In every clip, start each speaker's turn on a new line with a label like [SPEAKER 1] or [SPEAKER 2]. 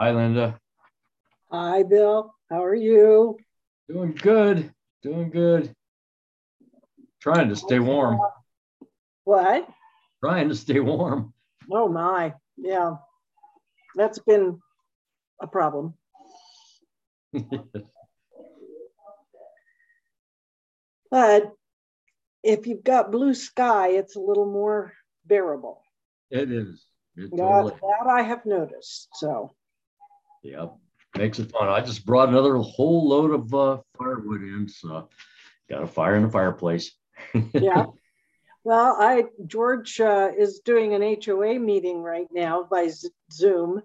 [SPEAKER 1] Hi, Linda.
[SPEAKER 2] Hi, Bill. How are you?
[SPEAKER 1] Doing good. Doing good. Trying to stay warm.
[SPEAKER 2] What?
[SPEAKER 1] Trying to stay warm.
[SPEAKER 2] Oh, my. Yeah. That's been a problem. but if you've got blue sky, it's a little more bearable.
[SPEAKER 1] It is. It
[SPEAKER 2] That,
[SPEAKER 1] totally,
[SPEAKER 2] that I have noticed. So,
[SPEAKER 1] yep. Makes it fun. I just brought another whole load of uh, firewood in, so got a fire in the fireplace.
[SPEAKER 2] yeah. Well, I George uh, is doing an HOA meeting right now by Zoom,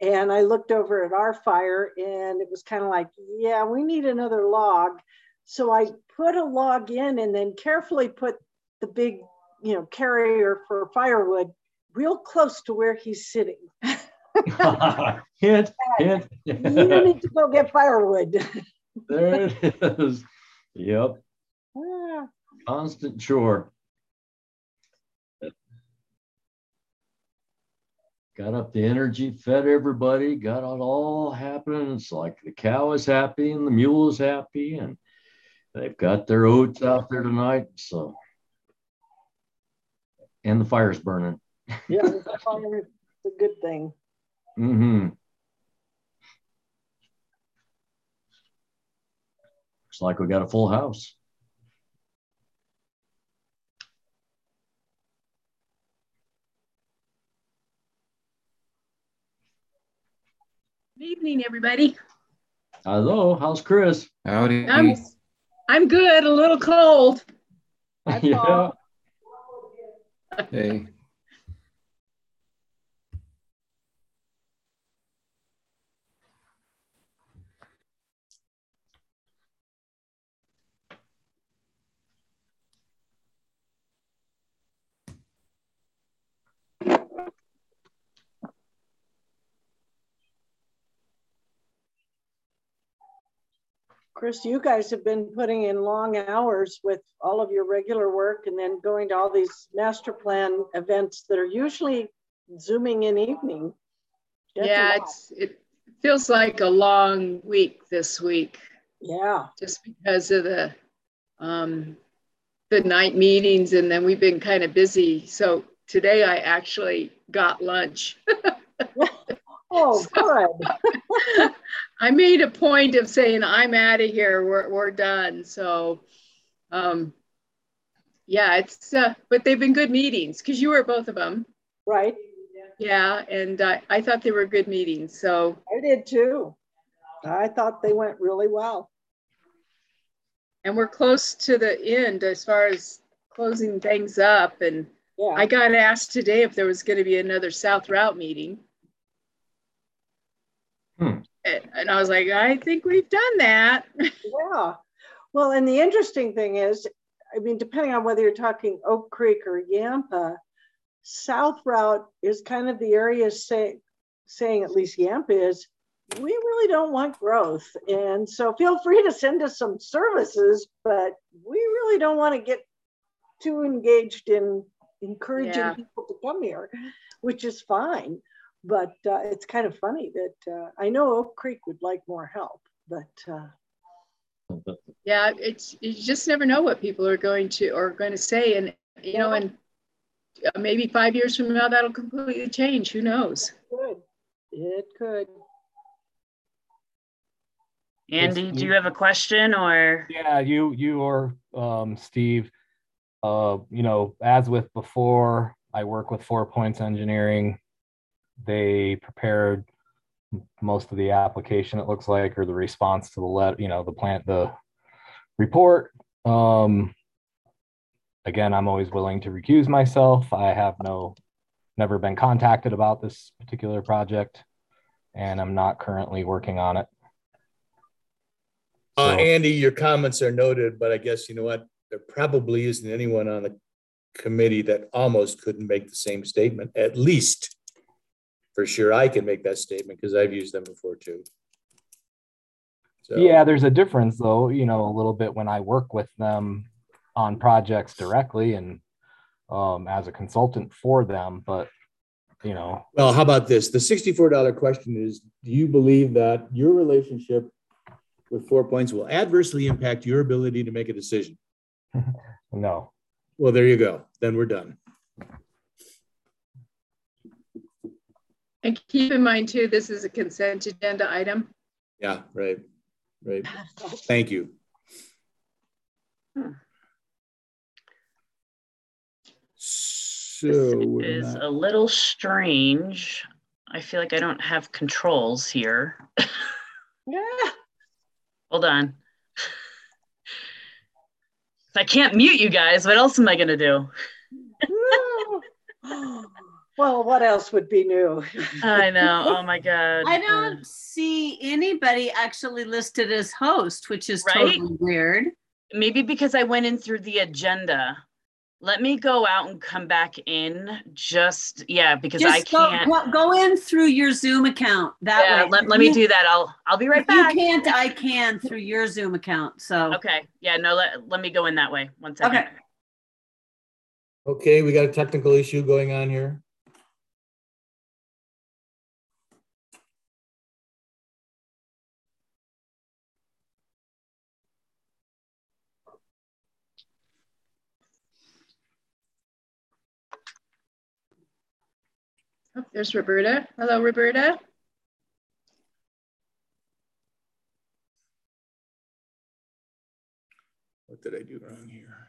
[SPEAKER 2] and I looked over at our fire, and it was kind of like, yeah, we need another log. So I put a log in, and then carefully put the big, you know, carrier for firewood real close to where he's sitting.
[SPEAKER 1] hint, hint.
[SPEAKER 2] you need to go get firewood.
[SPEAKER 1] there it is. Yep.
[SPEAKER 2] Ah,
[SPEAKER 1] Constant chore. Got up the energy, fed everybody, got it all happening. It's like the cow is happy and the mule is happy, and they've got their oats out there tonight. So, and the fire's burning.
[SPEAKER 2] Yeah, the fire is a good thing.
[SPEAKER 1] Mm-hmm. Looks like we got a full house.
[SPEAKER 3] Good evening, everybody.
[SPEAKER 1] Hello, how's Chris?
[SPEAKER 4] Howdy.
[SPEAKER 3] I'm I'm good, a little cold.
[SPEAKER 1] Yeah.
[SPEAKER 4] Hey.
[SPEAKER 2] Chris, you guys have been putting in long hours with all of your regular work and then going to all these master plan events that are usually zooming in evening. That's
[SPEAKER 3] yeah, it's it feels like a long week this week,
[SPEAKER 2] yeah,
[SPEAKER 3] just because of the um the night meetings, and then we've been kind of busy. So today I actually got lunch.
[SPEAKER 2] oh, good.
[SPEAKER 3] I made a point of saying I'm out of here. We're we're done. So, um, yeah, it's uh, but they've been good meetings because you were both of them.
[SPEAKER 2] Right,
[SPEAKER 3] Yeah, and uh, I thought they were good meetings. So
[SPEAKER 2] I did too. I thought they went really well.
[SPEAKER 3] and we're close to the end as far as closing things up. And
[SPEAKER 2] Yeah,
[SPEAKER 3] I got asked today if there was going to be another South Routt meeting.
[SPEAKER 1] Hmm.
[SPEAKER 3] And, and I was like, I think we've done that.
[SPEAKER 2] yeah. Well, and the interesting thing is, I mean, depending on whether you're talking Oak Creek or Yampa, South Routt is kind of the area say, saying, at least Yampa is, we really don't want growth. And so feel free to send us some services, but we really don't want to get too engaged in encouraging
[SPEAKER 3] Yeah.
[SPEAKER 2] people to come here, which is fine. But uh, it's kind of funny that uh, I know Oak Creek would like more help, but uh,
[SPEAKER 3] Yeah, it's you just never know what people are going to are going to say, and you know, and uh, maybe five years from now that'll completely change. Who knows?
[SPEAKER 2] Good. It could.
[SPEAKER 5] Andy, do you have a question or?
[SPEAKER 6] Yeah, you you or um, Steve. Uh, you know, as with before, I work with Four Points Engineering. They prepared most of the application. It looks like, or the response to the let, you know, the plant, the report. Um, again, I'm always willing to recuse myself. I have no, never been contacted about this particular project, and I'm not currently working on it.
[SPEAKER 7] Uh, Andy, your comments are noted, but I guess you know what? There probably isn't anyone on the committee that almost couldn't make the same statement, at least. For sure, I can make that statement because I've used them before too. So,
[SPEAKER 6] Yeah, there's a difference though, you know, a little bit when I work with them on projects directly and um, as a consultant for them, but you know,
[SPEAKER 7] Well, how about this? The sixty-four dollar question is, do you believe that your relationship with Four Points will adversely impact your ability to make a decision?
[SPEAKER 6] no.
[SPEAKER 7] Well, there you go. Then we're done.
[SPEAKER 3] And keep in mind too, this is a consent agenda item.
[SPEAKER 7] Yeah, right, right. Thank you. So.
[SPEAKER 5] This
[SPEAKER 7] we're
[SPEAKER 5] is
[SPEAKER 7] not-
[SPEAKER 5] a little strange. I feel like I don't have controls here.
[SPEAKER 2] Yeah.
[SPEAKER 5] Hold on. I can't mute you guys, what else am I gonna do?
[SPEAKER 2] Well, what else would be new?
[SPEAKER 5] I know. Oh my god.
[SPEAKER 4] I don't mm. see anybody actually listed as host, which is
[SPEAKER 5] Right?
[SPEAKER 4] totally weird.
[SPEAKER 5] Maybe because I went in through the agenda. Let me go out and come back in. Just yeah, because I
[SPEAKER 4] Just go,
[SPEAKER 5] can't.
[SPEAKER 4] go, go in through your Zoom account. That
[SPEAKER 5] Yeah,
[SPEAKER 4] way.
[SPEAKER 5] let, let me do that. I'll I'll be right
[SPEAKER 4] If you can't, I can through your Zoom account. So
[SPEAKER 5] Okay. Yeah, no, let, let me go in that way. One second.
[SPEAKER 4] Okay.
[SPEAKER 7] Okay, we got a technical issue going on here.
[SPEAKER 3] There's Roberta. Hello, Roberta.
[SPEAKER 7] What did I do wrong here?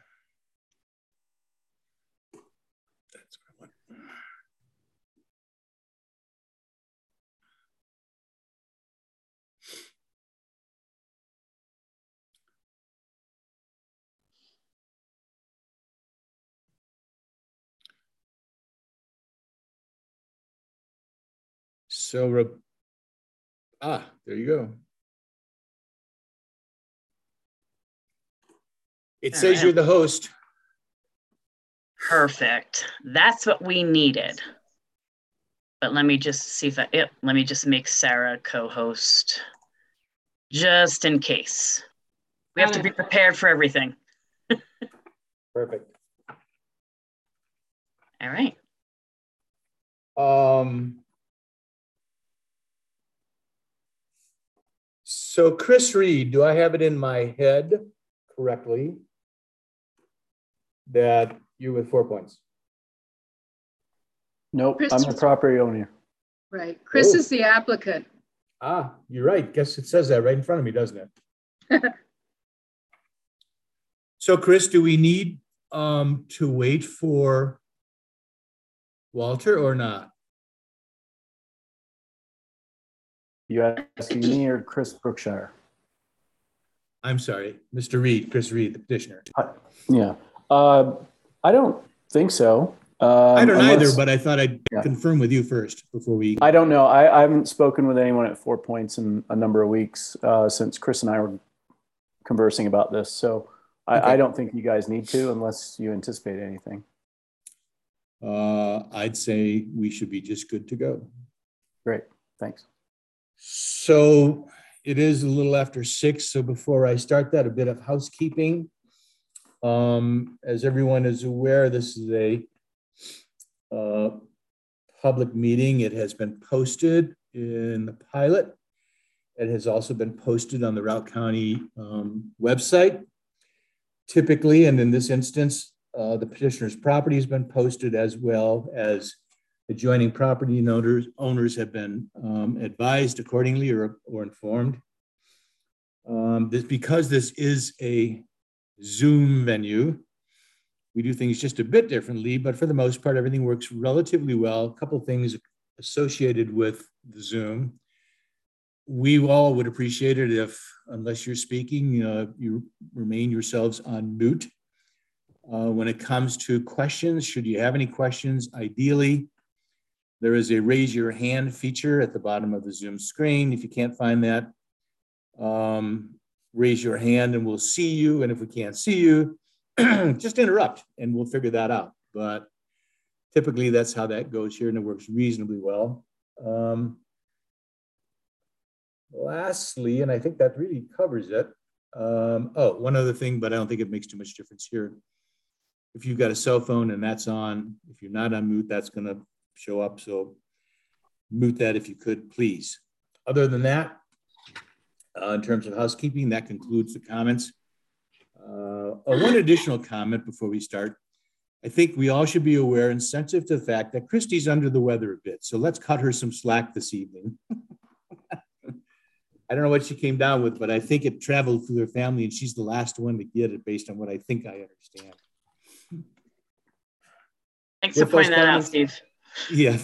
[SPEAKER 7] So, ah, there you go. It
[SPEAKER 5] All
[SPEAKER 7] says
[SPEAKER 5] right.
[SPEAKER 7] you're the host.
[SPEAKER 5] Perfect. That's what we needed. But let me just see if I, yep, let me just make Sarah co-host just in case. We have to be prepared for everything.
[SPEAKER 7] Perfect.
[SPEAKER 5] All right.
[SPEAKER 7] Um, so Chris Reed, do I have it in my head correctly that you're with four points?
[SPEAKER 8] Nope,
[SPEAKER 3] Chris-
[SPEAKER 8] I'm the property owner.
[SPEAKER 3] Right. Chris
[SPEAKER 7] Oh.
[SPEAKER 3] is the applicant.
[SPEAKER 7] Ah, you're right. Guess it says that right in front of me, doesn't it? so Chris, do we need um, to wait for Walter or not?
[SPEAKER 8] You asking me or Chris Brookshire?
[SPEAKER 7] I'm sorry, Mr. Reed, Chris Reed, the petitioner.
[SPEAKER 8] Yeah, uh, I don't think so. Um,
[SPEAKER 7] I don't either, but I thought I'd
[SPEAKER 8] Yeah.
[SPEAKER 7] confirm with you first before we.
[SPEAKER 8] I don't know. I, I haven't spoken with anyone at Four Points in a number of weeks uh, since Chris and I were conversing about this. So I,
[SPEAKER 7] Okay.
[SPEAKER 8] I don't think you guys need to unless you anticipate anything.
[SPEAKER 7] Uh, I'd say we should be just good to go.
[SPEAKER 8] Great, thanks.
[SPEAKER 7] So it is a little after six. So before I start that, a bit of housekeeping. Um, as everyone is aware, this is a uh, public meeting. It has been posted in the pilot. It has also been posted on the Routt County um, website. Typically, and in this instance, uh, the petitioner's property has been posted as well as adjoining property owners, owners have been um, advised accordingly or, or informed. Um, this, because this is a Zoom venue, we do things just a bit differently, but for the most part, everything works relatively well. A couple things associated with the Zoom. We all would appreciate it if, unless you're speaking, uh, you remain yourselves on mute. Uh, when it comes to questions, should you have any questions, ideally, there is a raise your hand feature at the bottom of the Zoom screen. If you can't find that, um, raise your hand and we'll see you. And if we can't see you, just interrupt and we'll figure that out. But typically that's how that goes here and it works reasonably well. Um, lastly, and I think that really covers it. Um, oh, one other thing, but I don't think it makes too much difference here. If you've got a cell phone and that's on, if you're not on mute, that's going to show up. So mute that if you could, please. Other than that, uh, in terms of housekeeping, that concludes the comments. Uh, uh, one additional comment before we start. I think we all should be aware and sensitive to the fact that Christy's under the weather a bit. So let's cut her some slack this evening. I don't know what she came down with, but I think it traveled through her family and she's the last one to get it based on what I think I understand.
[SPEAKER 5] Thanks for
[SPEAKER 7] With
[SPEAKER 5] pointing that out, Steve.
[SPEAKER 7] Yeah,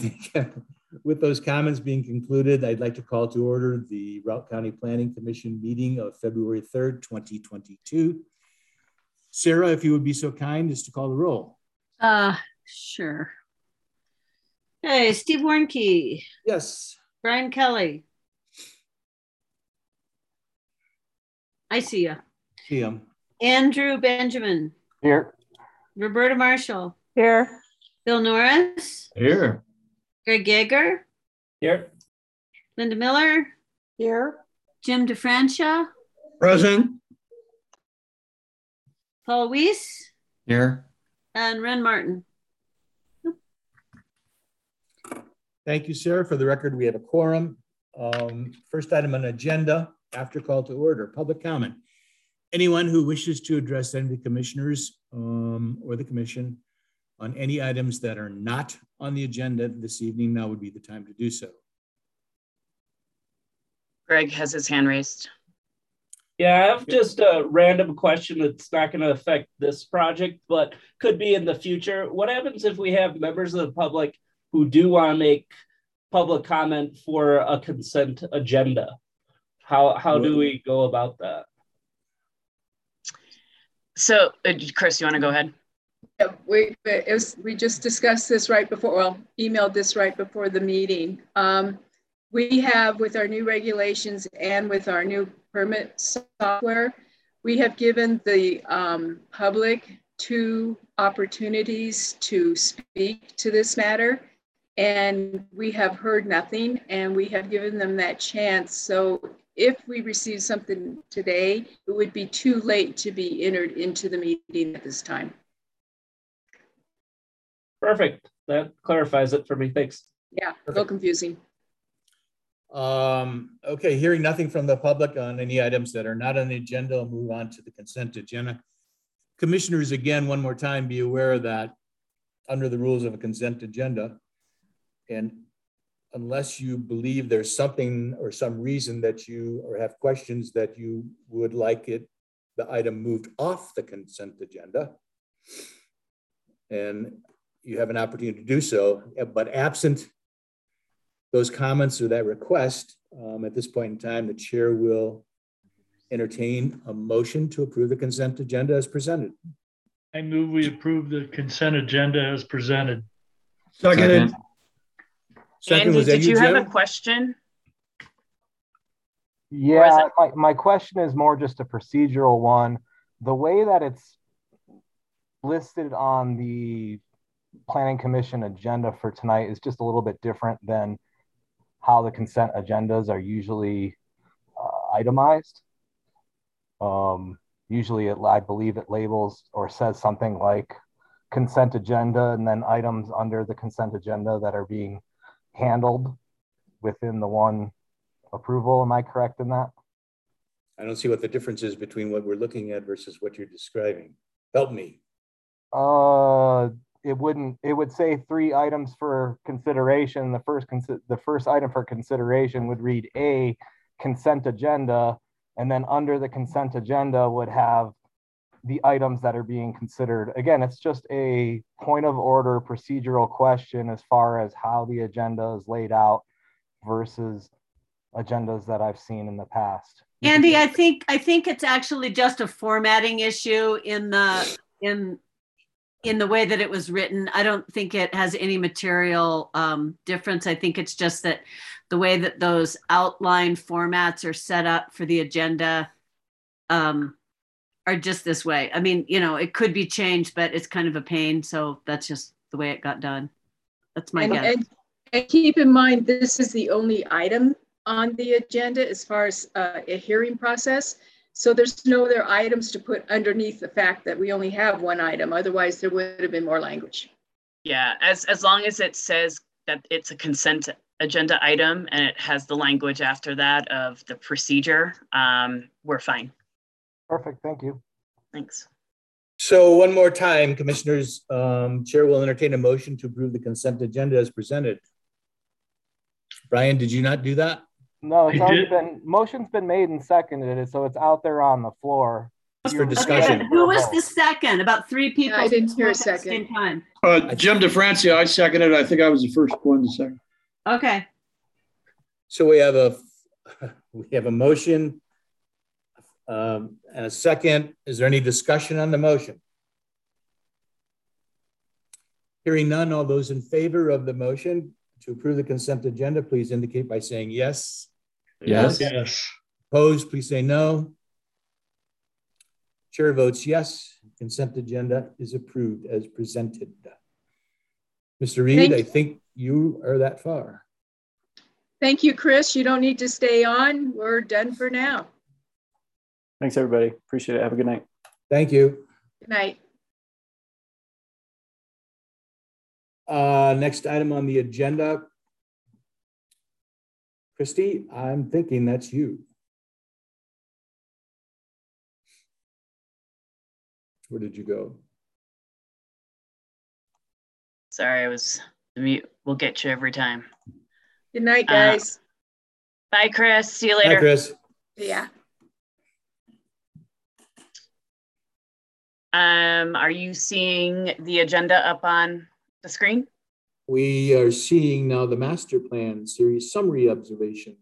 [SPEAKER 7] with those comments being concluded, I'd like to call to order the Routt County Planning Commission meeting of February 3rd, 2022. Sarah, if you would be so kind as to call the roll.
[SPEAKER 4] Uh, sure. Hey, Steve Warnke,
[SPEAKER 7] Yes.
[SPEAKER 4] Brian Kelly. I see you.
[SPEAKER 7] Kim.
[SPEAKER 4] Andrew Benjamin,
[SPEAKER 6] Here.
[SPEAKER 4] Roberta Marshall,
[SPEAKER 2] Here.
[SPEAKER 4] Bill Norris,
[SPEAKER 1] Here.
[SPEAKER 4] Greg Yeager,
[SPEAKER 6] Here.
[SPEAKER 4] Linda Miller,
[SPEAKER 2] Here.
[SPEAKER 4] Jim DeFrancia,
[SPEAKER 9] Present.
[SPEAKER 4] Paul Weiss,
[SPEAKER 9] Here.
[SPEAKER 4] and Ren Martin.
[SPEAKER 7] Thank you, Sarah. For the record, we have a quorum. Um, First item on agenda, after call to order, public comment. Anyone who wishes to address any of the commissioners um, or the commission on any items that are not on the agenda this evening, now would be the time to do so.
[SPEAKER 5] Greg has his hand raised.
[SPEAKER 10] Yeah, I have just a random question that's not going to affect this project, but could be in the future. What happens if we have members of the public who do want to make public comment for a consent agenda? How how do we go about that?
[SPEAKER 5] So, uh, Chris, you want to go ahead?
[SPEAKER 3] Yeah, we, was, we just discussed this right before, well, emailed this right before the meeting. Um, we have with our new regulations and with our new permit software, we have given the um, public two opportunities to speak to this matter. And we have heard nothing and we have given them that chance. So if we receive something today, it would be too late to be entered into the meeting at this time.
[SPEAKER 10] Perfect. That clarifies it for me. Thanks.
[SPEAKER 3] Yeah, a little confusing.
[SPEAKER 7] Um, okay, hearing nothing from the public on any items that are not on the agenda, I'll move on to the consent agenda. Commissioners, again, one more time, be aware that under the rules of a consent agenda, and unless you believe there's something or some reason that you or have questions that you would like it, the item moved off the consent agenda, and you have an opportunity to do so, but absent those comments or that request, um, at this point in time, the chair will entertain a motion to approve the consent agenda as presented.
[SPEAKER 11] I move we approve the consent agenda as presented.
[SPEAKER 9] Seconded.
[SPEAKER 7] Second,
[SPEAKER 5] Andy, did you have a question?
[SPEAKER 6] Yeah, my, my question is more just a procedural one. The way that it's listed on the planning commission agenda for tonight is just a little bit different than how the consent agendas are usually uh, itemized. Um, usually, it, I believe it labels or says something like consent agenda and then items under the consent agenda that are being handled within the one approval. Am I correct in that?
[SPEAKER 7] I don't see what the difference is between what we're looking at versus what you're describing. Help me.
[SPEAKER 6] Uh, it wouldn't, it would say three items for consideration. The first, consi- the first item for consideration would read A, consent agenda. And then under the consent agenda would have the items that are being considered. Again, it's just a point of order procedural question as far as how the agenda is laid out versus agendas that I've seen in the past.
[SPEAKER 4] Andy, I think, I think it's actually just a formatting issue in the, in, in the way that it was written. I don't think it has any material um, difference. I think it's just that the way that those outline formats are set up for the agenda um, are just this way. I mean, you know, it could be changed, but it's kind of a pain. So that's just the way it got done. That's my
[SPEAKER 3] And,
[SPEAKER 4] guess.
[SPEAKER 3] and, and keep in mind, this is the only item on the agenda as far as uh, a hearing process. So there's no other items to put underneath the fact that we only have one item. Otherwise, there would have been more language.
[SPEAKER 5] Yeah, as as long as it says that it's a consent agenda item and it has the language after that of the procedure, um, we're fine.
[SPEAKER 6] Perfect, thank you.
[SPEAKER 5] Thanks.
[SPEAKER 7] So one more time, commissioners, um, chair will entertain a motion to approve the consent agenda as presented. Brian, did you not do that?
[SPEAKER 6] No, it's
[SPEAKER 11] I
[SPEAKER 6] already
[SPEAKER 11] did-
[SPEAKER 6] been, motion's been made and seconded, so it's out there on the floor.
[SPEAKER 7] Just for discussion.
[SPEAKER 4] Okay, Who was the second? About three people.
[SPEAKER 3] I didn't hear a
[SPEAKER 4] spoke at the
[SPEAKER 3] second.
[SPEAKER 4] Same time.
[SPEAKER 9] Uh, Jim DeFrancia, I seconded. I think I was the first one to second.
[SPEAKER 4] Okay.
[SPEAKER 7] So we have a, we have a motion um, and a second. Is there any discussion on the motion? Hearing none, all those in favor of the motion to approve the consent agenda, please indicate by saying yes.
[SPEAKER 9] Yes.
[SPEAKER 11] Yes.
[SPEAKER 7] Opposed, please say no. Chair votes yes. Consent agenda is approved as presented. Mr. Reed, I think you are that far.
[SPEAKER 3] Thank you, Chris. You don't need to stay on. We're done for now.
[SPEAKER 8] Thanks, everybody. Appreciate it. Have a good night.
[SPEAKER 7] Thank you.
[SPEAKER 3] Good night.
[SPEAKER 7] Uh, next item on the agenda. Christy, I'm thinking that's you. Where did you go?
[SPEAKER 5] Sorry, I was the mute. We'll get you every time.
[SPEAKER 3] Good night,
[SPEAKER 5] Uh,
[SPEAKER 3] guys.
[SPEAKER 5] Bye, Chris. See you
[SPEAKER 7] Hi,
[SPEAKER 5] later.
[SPEAKER 7] Chris.
[SPEAKER 3] Yeah.
[SPEAKER 5] Um, are you seeing the agenda up on the screen?
[SPEAKER 7] We are seeing now the master plan series summary observations.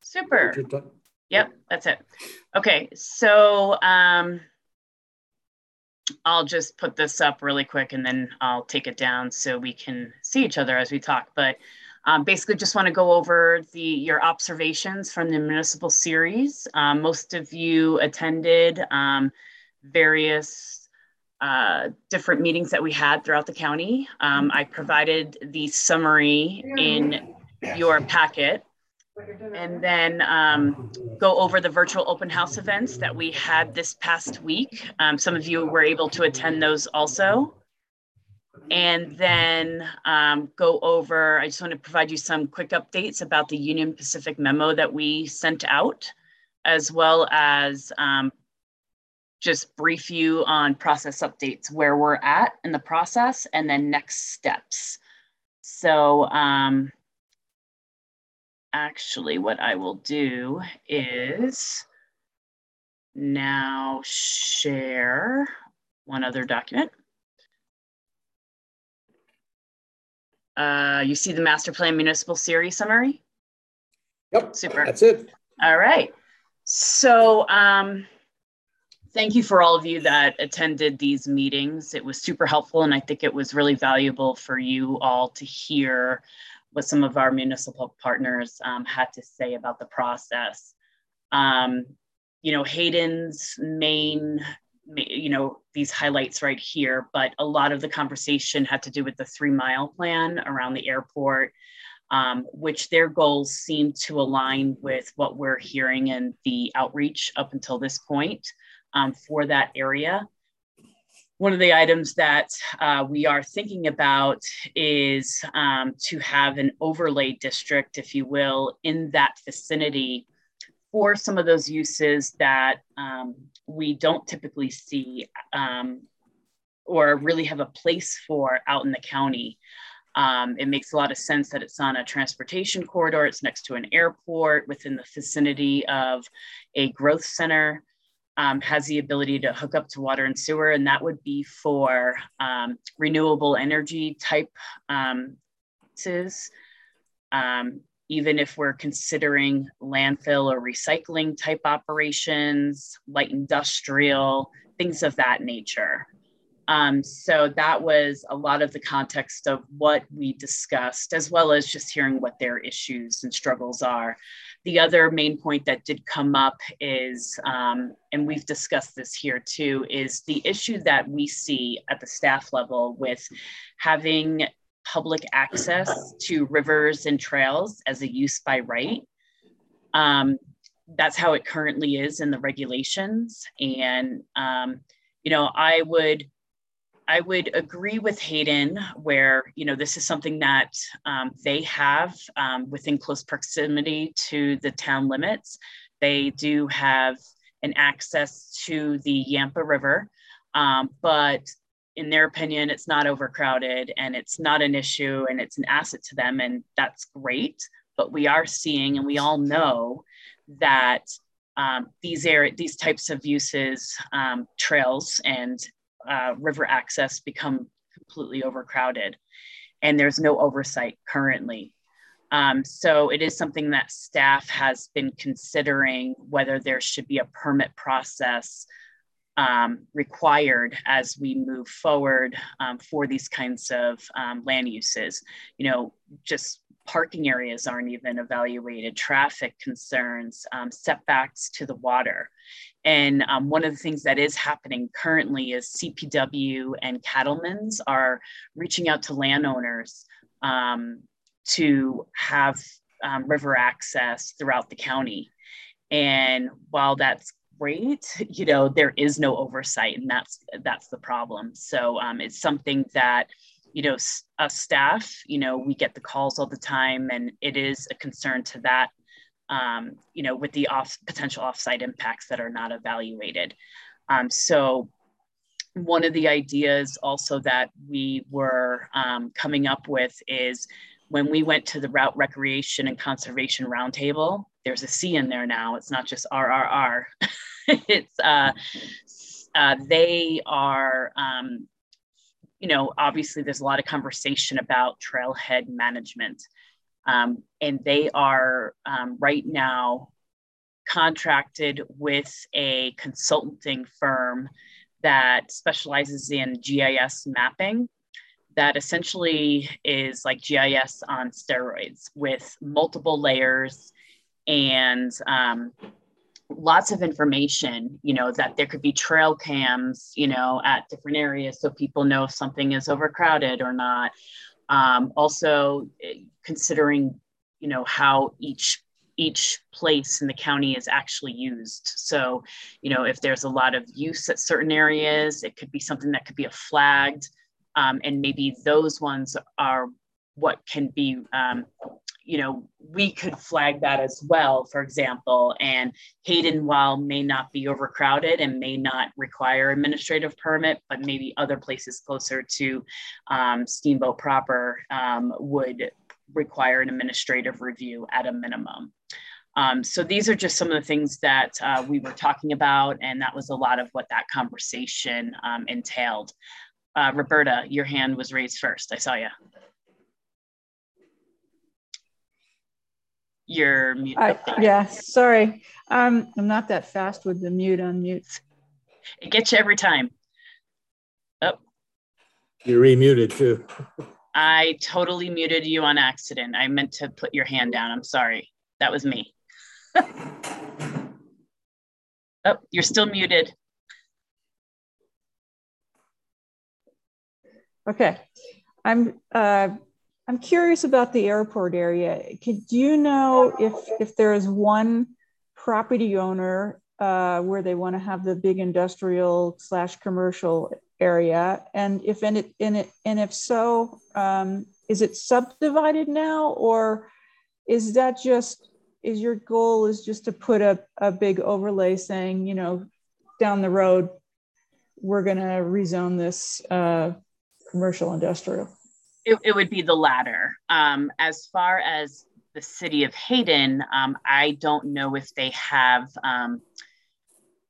[SPEAKER 5] Super. Yep, that's it. Okay, so um, I'll just put this up really quick and then I'll take it down so we can see each other as we talk. But um, basically, just want to go over the your observations from the municipal series. Um, most of you attended um, various uh, different meetings that we had throughout the county. Um, I provided the summary in your packet and then um, go over the virtual open house events that we had this past week. Um, some of you were able to attend those also. And then um, go over, I just want to provide you some quick updates about the Union Pacific memo that we sent out, as well as um, just brief you on process updates, where we're at in the process, and then next steps. So, um, actually what I will do is now share one other document. Uh, you see the master plan municipal series summary?
[SPEAKER 7] Yep,
[SPEAKER 5] Super.
[SPEAKER 7] that's it.
[SPEAKER 5] All right. So um, thank you for all of you that attended these meetings. It was super helpful, and I think it was really valuable for you all to hear what some of our municipal partners um, had to say about the process. Um, you know, Hayden's main, you know, these highlights right here, but a lot of the conversation had to do with the three mile plan around the airport, um, which their goals seem to align with what we're hearing in the outreach up until this point um, for that area. One of the items that uh, we are thinking about is um, to have an overlay district, if you will, in that vicinity for some of those uses that um, we don't typically see um, or really have a place for out in the county. Um, it makes a lot of sense that it's on a transportation corridor, it's next to an airport within the vicinity of a growth center um, has the ability to hook up to water and sewer, and that would be for um, renewable energy type um. Um, even if we're considering landfill or recycling type operations, light industrial, things of that nature. Um, so that was a lot of the context of what we discussed, as well as just hearing what their issues and struggles are. The other main point that did come up is, um, and we've discussed this here too, is the issue that we see at the staff level with having public access to rivers and trails as a use by right. Um, that's how it currently is in the regulations. And, um, you know, I would I would agree with Hayden where, you know, this is something that um, they have um, within close proximity to the town limits. They do have an access to the Yampa River, um, but in their opinion, it's not overcrowded and it's not an issue and it's an asset to them, and that's great. But we are seeing, and we all know that um, these are these types of uses, um, trails and uh, river access become completely overcrowded, and there's no oversight currently. Um, so it is something that staff has been considering whether there should be a permit process um, required as we move forward um, for these kinds of um, land uses. You know, just parking areas aren't even evaluated, traffic concerns, um, setbacks to the water. And um, one of the things that is happening currently is CPW and cattlemen's are reaching out to landowners um, to have um, river access throughout the county. And while that's great, you know, there is no oversight, and that's that's the problem. So um, it's something that you know us staff, you know, we get the calls all the time, and it is a concern to that. Um, you know, with the off potential offsite impacts that are not evaluated. Um, so one of the ideas also that we were um, coming up with is when we went to the Routt recreation and conservation roundtable, there's a C in there now. It's not just RRR. it's uh, uh, they are, um, you know, obviously there's a lot of conversation about trailhead management. Um, and they are um, right now contracted with a consulting firm that specializes in GIS mapping that essentially is like GIS on steroids with multiple layers and um, lots of information, you know, that there could be trail cams, you know, at different areas so people know if something is overcrowded or not. Um, also eh, considering, you know, how each each place in the county is actually used. So, you know, if there's a lot of use at certain areas, it could be something that could be a flagged um, and maybe those ones are what can be um, you know we could flag that as well for example and hayden while may not be overcrowded and may not require administrative permit but maybe other places closer to um, steamboat proper um, would require an administrative review at a minimum um, so these are just some of the things that uh, we were talking about and that was a lot of what that conversation um, entailed uh, Roberta, your hand was raised first. I saw you. You're mute.
[SPEAKER 12] I, yeah, sorry. Um, I'm not that fast with the mute unmutes.
[SPEAKER 5] It gets you every time. Oh.
[SPEAKER 7] You're remuted too.
[SPEAKER 5] I totally muted you on accident. I meant to put your hand down. I'm sorry. That was me. oh, you're still muted.
[SPEAKER 12] Okay, I'm uh, I'm curious about the airport area. Could you know if if there is one property owner uh, where they want to have the big industrial slash commercial area, and if in it in it and if so, um, is it subdivided now, or is that just is your goal is just to put a, a big overlay saying you know down the road we're going to rezone this uh, commercial industrial?
[SPEAKER 5] It, it would be the latter. Um, as far as the city of Hayden, um, I don't know if they have um,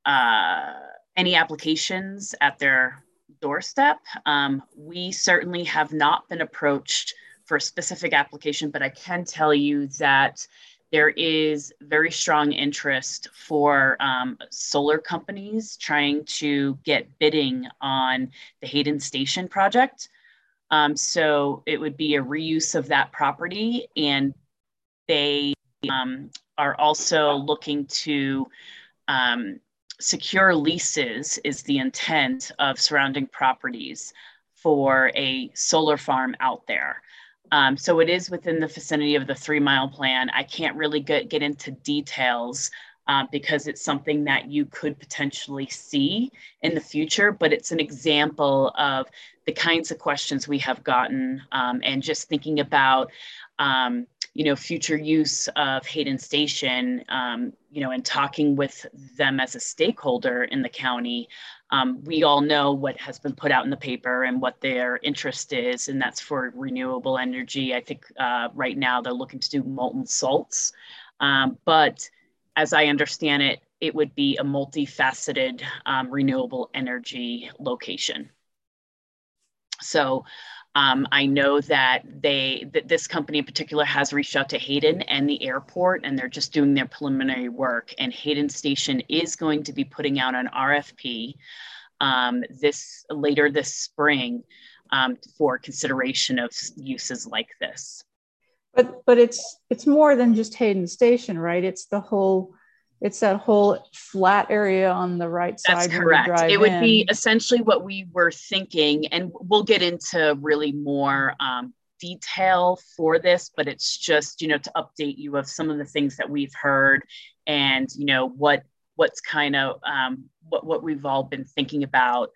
[SPEAKER 5] uh, any applications at their doorstep. Um, we certainly have not been approached for a specific application, but I can tell you that there is very strong interest for um, solar companies trying to get bidding on the Hayden Station project. Um, so it would be a reuse of that property, and they um, are also looking to um, secure leases, is the intent of surrounding properties for a solar farm out there. Um, so it is within the vicinity of the three mile plan. I can't really get, get into details uh, because it's something that you could potentially see in the future, but it's an example of the kinds of questions we have gotten um, and just thinking about um, you know future use of Hayden Station um, you know and talking with them as a stakeholder in the county. Um, we all know what has been put out in the paper and what their interest is and that's for renewable energy. I think uh, right now they're looking to do molten salts. Um, but as I understand it it would be a multifaceted um, renewable energy location so um, I know that they that this company in particular has reached out to Hayden and the airport, and they're just doing their preliminary work. And Hayden Station is going to be putting out an RFP um, this later this spring um, for consideration of uses like this.
[SPEAKER 12] But but it's it's more than just Hayden Station, right? It's the whole it's that whole flat area on the right
[SPEAKER 5] That's
[SPEAKER 12] side.
[SPEAKER 5] correct. It would
[SPEAKER 12] in.
[SPEAKER 5] be essentially what we were thinking, and we'll get into really more um, detail for this, but it's just you know to update you of some of the things that we've heard, and you know what what's kind of um, what what we've all been thinking about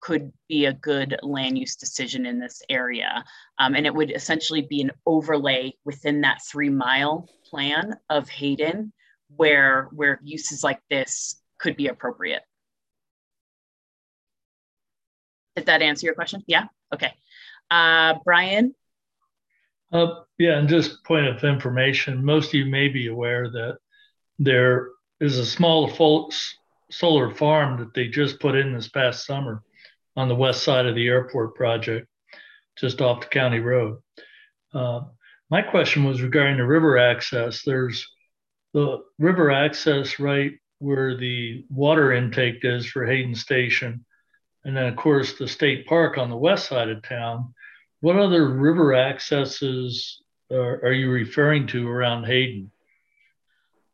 [SPEAKER 5] could be a good land use decision in this area. Um, and it would essentially be an overlay within that three mile plan of Hayden where where uses like this could be appropriate. Did that answer your question? Yeah. Okay. Uh, Brian.
[SPEAKER 11] Uh, yeah, and just point of information, most of you may be aware that there is a small solar farm that they just put in this past summer on the west side of the airport project, just off the county road. Uh, my question was regarding the river access. There's the river access right where the water intake is for Hayden Station, and then of course the state park on the west side of town. What other river accesses are, are you referring to around Hayden?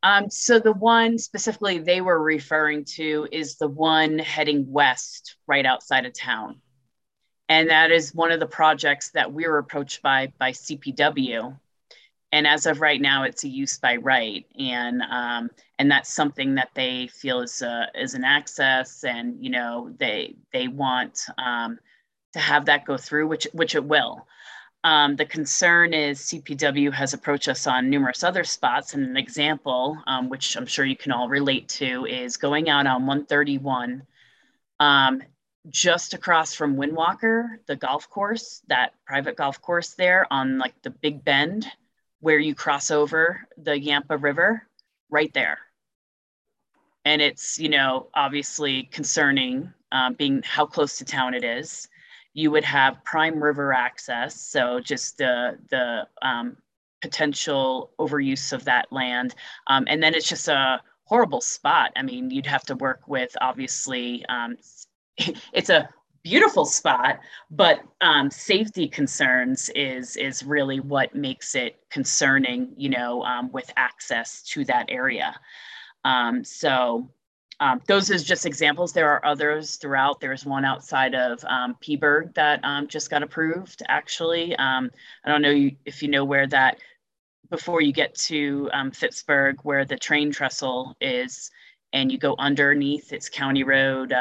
[SPEAKER 5] Um, so the one specifically they were referring to is the one heading west right outside of town. And that is one of the projects that we were approached by by CPW and as of right now, it's a use by right, and um, and that's something that they feel is a, is an access, and you know they they want um, to have that go through, which which it will. Um, the concern is CPW has approached us on numerous other spots, and an example, um, which I'm sure you can all relate to, is going out on 131, um, just across from Windwalker, the golf course, that private golf course there on like the Big Bend where you cross over the Yampa River, right there. And it's, you know, obviously concerning um, being how close to town it is. You would have prime river access, so just the the um, potential overuse of that land, um, and then it's just a horrible spot. I mean, you'd have to work with obviously. Um, it's a beautiful spot, but um, safety concerns is is really what makes it concerning, you know, um, with access to that area. Um, so um, those are just examples. There are others throughout. There's one outside of um, Phippsburg that um, just got approved. Actually, I don't know if you know where that. Before you get to Phippsburg, where the train trestle is, and you go underneath, it's County Road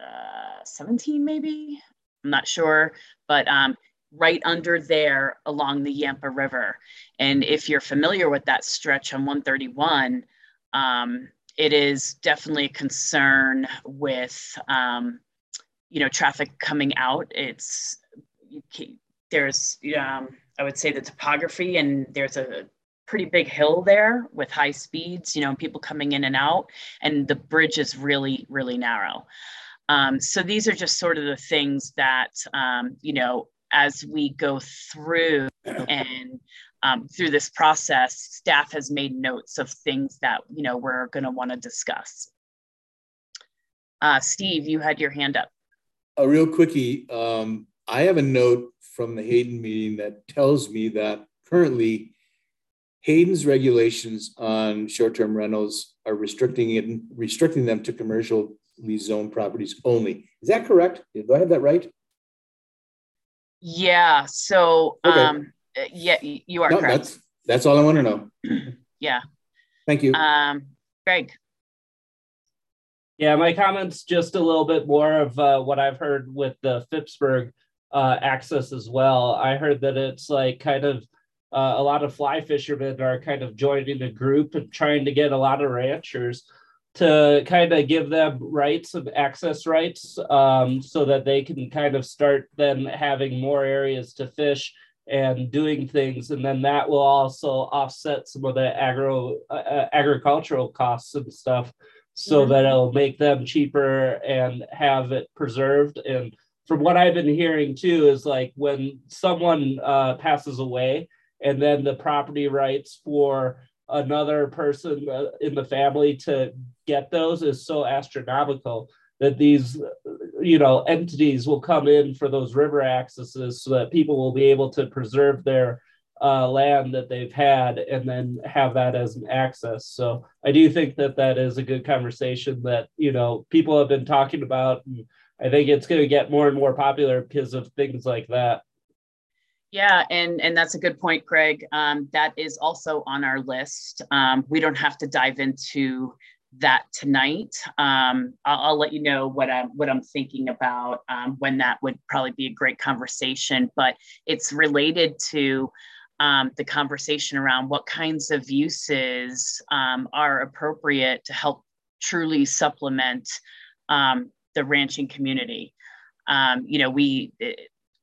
[SPEAKER 5] uh, 17 maybe i'm not sure but um, right under there along the yampa river and if you're familiar with that stretch on 131 um, it is definitely a concern with um, you know traffic coming out. It's there's um, i would say the topography and there's a pretty big hill there with high speeds you know people coming in and out and the bridge is really really narrow. Um, so these are just sort of the things that, um, you know, as we go through and um, through this process, staff has made notes of things that, you know, we're going to want to discuss. Uh, Steve, you had your hand up.
[SPEAKER 7] A real quickie. Um, I have a note from the Hayden meeting that tells me that currently Hayden's regulations on short-term rentals are restricting it, restricting them to commercial zoned properties only. Is that correct? Do I have that right?
[SPEAKER 5] Yeah. So, okay. um, yeah, you are no, correct.
[SPEAKER 7] That's, that's all I want to know.
[SPEAKER 5] yeah.
[SPEAKER 7] Thank you.
[SPEAKER 5] Um, Greg.
[SPEAKER 10] Yeah, my comments just a little bit more of uh, what I've heard with the Phippsburg uh, access as well. I heard that it's like kind of uh, a lot of fly fishermen are kind of joining the group and trying to get a lot of ranchers to kind of give them rights of access rights um, so that they can kind of start then having more areas to fish and doing things and then that will also offset some of the agro uh, uh agricultural costs and stuff so that it'll make them cheaper and have it preserved. And from what i've been hearing too is like when someone uh, passes away and then the property rights for another person uh, in the family to get those is so astronomical that these you know entities will come in for those river accesses so that people will be able to preserve their uh, land that they've had and then have that as an access so i do think that that is a good conversation that you know people have been talking about and i think it's going to get more and more popular because of things like that
[SPEAKER 5] yeah, and and that's a good point, Greg. Um, that is also on our list. Um, we don't have to dive into that tonight. Um, I'll, I'll, let you know what I'm what I'm thinking about um, when that would probably be a great conversation. But it's related to um, the conversation around what kinds of uses um, are appropriate to help truly supplement um, the ranching community. Um, you know, we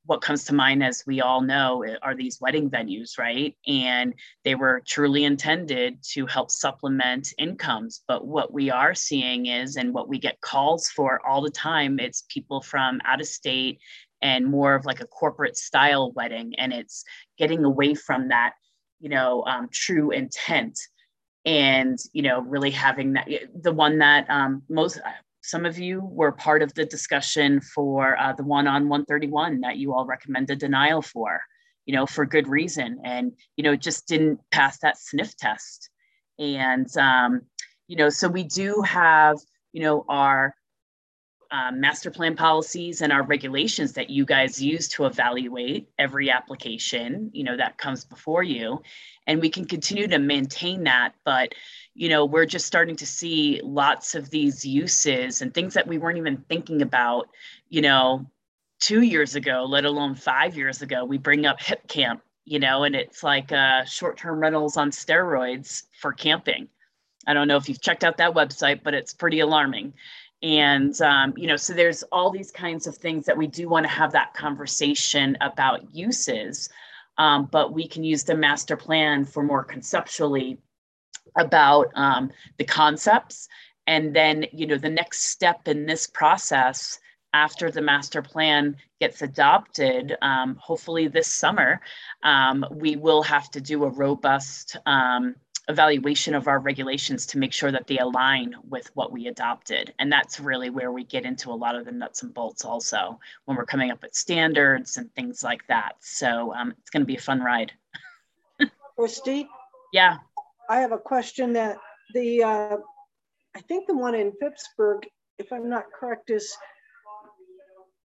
[SPEAKER 5] what comes to mind, as we all know, are these wedding venues, right? And they were truly intended to help supplement incomes. But what we are seeing is, and what we get calls for all the time, it's people from out of state and more of like a corporate style wedding. And it's getting away from that, you know, um, true intent and you know really having that the one that um, most some of you were part of the discussion for uh, the one on 131 that you all recommended denial for, you know, for good reason. And, you know, just didn't pass that sniff test. And, um, you know, so we do have, you know, our um, master plan policies and our regulations that you guys use to evaluate every application, you know, that comes before you. And we can continue to maintain that. But, you know, we're just starting to see lots of these uses and things that we weren't even thinking about, you know, two years ago, let alone five years ago. We bring up Hipcamp, you know, and it's like uh, short term rentals on steroids for camping. I don't know if you've checked out that website, but it's pretty alarming. And, um, you know, so there's all these kinds of things that we do want to have that conversation about uses, um, but we can use the master plan for more conceptually about um, the concepts. And then, you know, the next step in this process after the master plan gets adopted, um, hopefully this summer, um, we will have to do a robust um, evaluation of our regulations to make sure that they align with what we adopted. And that's really where we get into a lot of the nuts and bolts also when we're coming up with standards and things like that. So um, it's going to be a fun ride.
[SPEAKER 2] Christy?
[SPEAKER 5] Yeah.
[SPEAKER 2] I have a question that the, uh, I think the one in Phippsburg, if I'm not correct, is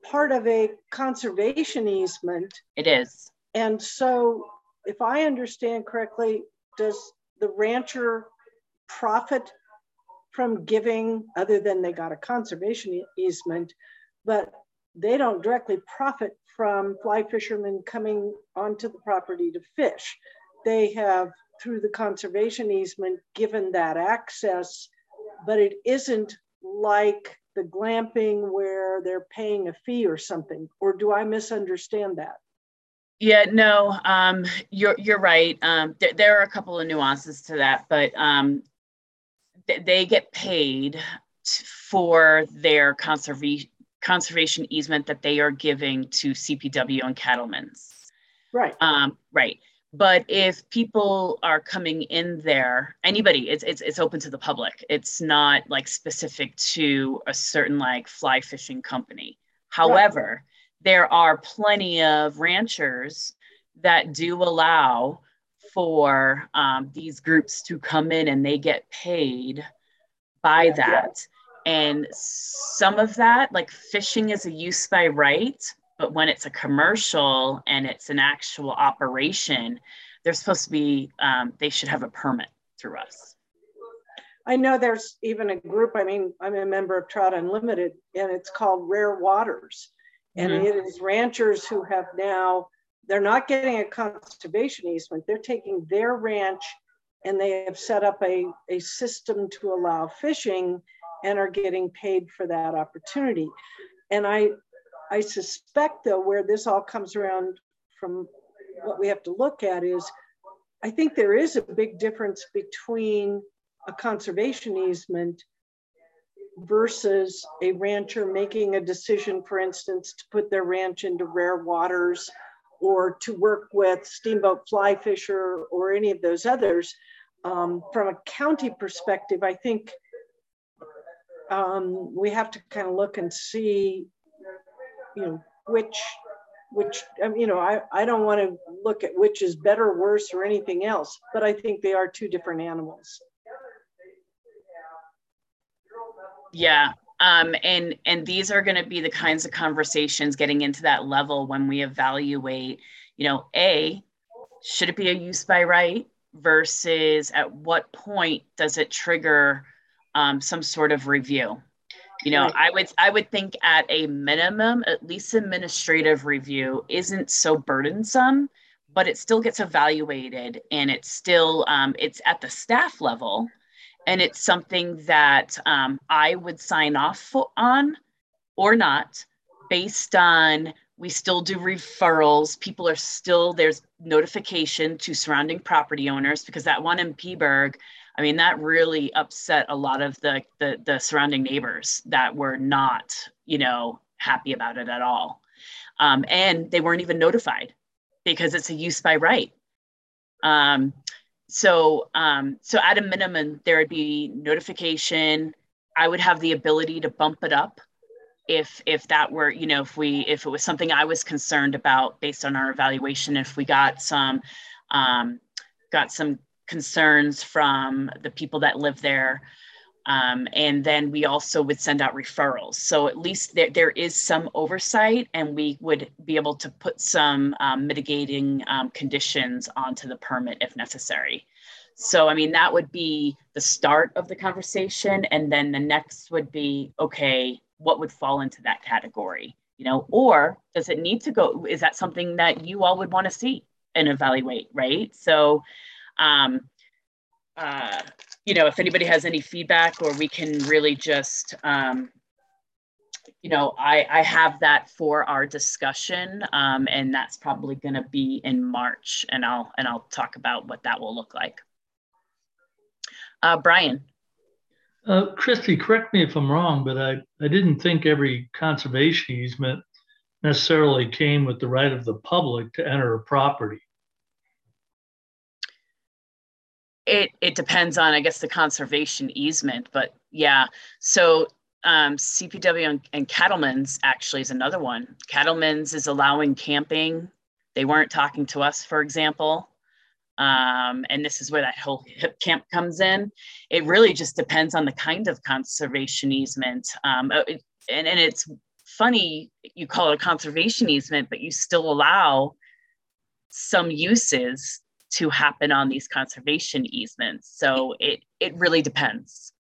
[SPEAKER 2] part of a conservation easement.
[SPEAKER 5] It is.
[SPEAKER 2] And so if I understand correctly, does the rancher profit from giving other than they got a conservation easement, but they don't directly profit from fly fishermen coming onto the property to fish. They have through the conservation easement given that access, but it isn't like the glamping where they're paying a fee or something, or do I misunderstand that?
[SPEAKER 5] Yeah, no, um, you're you're right. Um, th- there are a couple of nuances to that, but um, th- they get paid t- for their conservation conservation easement that they are giving to CPW and cattlemen's.
[SPEAKER 2] Right.
[SPEAKER 5] Um, right. But if people are coming in there, anybody, it's, it's, it's open to the public. It's not like specific to a certain like fly fishing company. However, there are plenty of ranchers that do allow for um, these groups to come in and they get paid by that. And some of that, like fishing is a use by right, but when it's a commercial and it's an actual operation, they're supposed to be, um, they should have a permit through us.
[SPEAKER 2] I know there's even a group, I mean, I'm a member of Trout Unlimited, and it's called Rare Waters. And
[SPEAKER 5] Mhm.
[SPEAKER 2] it is ranchers who have now, they're not getting a conservation easement, they're taking their ranch and they have set up a, a system to allow fishing and are getting paid for that opportunity. And I, I suspect though, where this all comes around from what we have to look at is, I think there is a big difference between a conservation easement versus a rancher making a decision, for instance, to put their ranch into rare waters or to work with steamboat fly fisher or any of those others. Um, from a county perspective, I think um, we have to kind of look and see, you know, which, which, um, you know, I, I don't want to look at which is better, worse, or anything else, but I think they are two different animals.
[SPEAKER 5] Yeah. Um, and and these are going to be the kinds of conversations getting into that level when we evaluate, you know, a should it be a use by right versus at what point does it trigger um, some sort of review? You know, I would I would think at a minimum, at least administrative review isn't so burdensome, but it still gets evaluated and it's still um, it's at the staff level and it's something that um, I would sign off on or not based on we still do referrals. People are still, there's notification to surrounding property owners because that one in Phippsburg, I mean, that really upset a lot of the, the, the surrounding neighbors that were not, you know, happy about it at all. Um, and they weren't even notified because it's a use by right. Um, so, um, so at a minimum, there would be notification. I would have the ability to bump it up if if that were, you know, if we if it was something I was concerned about based on our evaluation, if we got some um, got some concerns from the people that live there. Um, and then we also would send out referrals. So at least there, there is some oversight and we would be able to put some um, mitigating um, conditions onto the permit if necessary. So, I mean, that would be the start of the conversation. And then the next would be, okay, what would fall into that category? You know, or does it need to go? Is that something that you all would want to see and evaluate, right? So, um, uh, you know, if anybody has any feedback or we can really just, um, you know, I, I have that for our discussion um, and that's probably going to be in March and I'll, and I'll talk about what that will look like. Uh, Brian.
[SPEAKER 11] Uh, Christy, correct me if I'm wrong, but I, I didn't think every conservation easement necessarily came with the right of the public to enter a property.
[SPEAKER 5] It, it depends on, I guess, the conservation easement, but yeah. So um, CPW and, and Cattlemen's actually is another one. Cattlemen's is allowing camping. They weren't talking to us, for example. Um, and this is where that whole Hipcamp comes in. It really just depends on the kind of conservation easement. Um, uh, it- and, and it's funny, you call it a conservation easement, but you still allow some uses to happen on these conservation easements. So it, it really depends.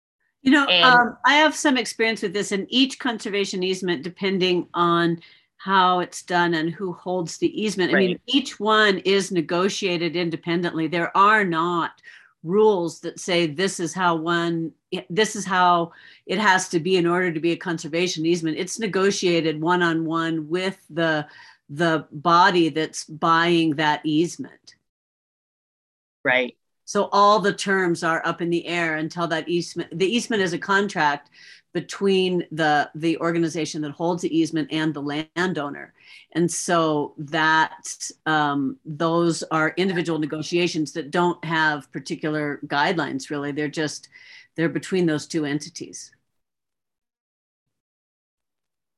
[SPEAKER 4] You know,
[SPEAKER 5] And-
[SPEAKER 4] um, I have some experience with this, and each conservation easement, depending on how it's done and who holds the easement, I mean, each one is negotiated independently. There are not rules that say this is how one, this is how it has to be in order to be a conservation easement. It's negotiated one on one with the the body that's buying that easement.
[SPEAKER 5] Right.
[SPEAKER 4] So all the terms are up in the air until that easement, the easement is a contract between the, the organization that holds the easement and the landowner. And so that, um, those are individual negotiations that don't have particular guidelines really. They're just, they're between those two entities.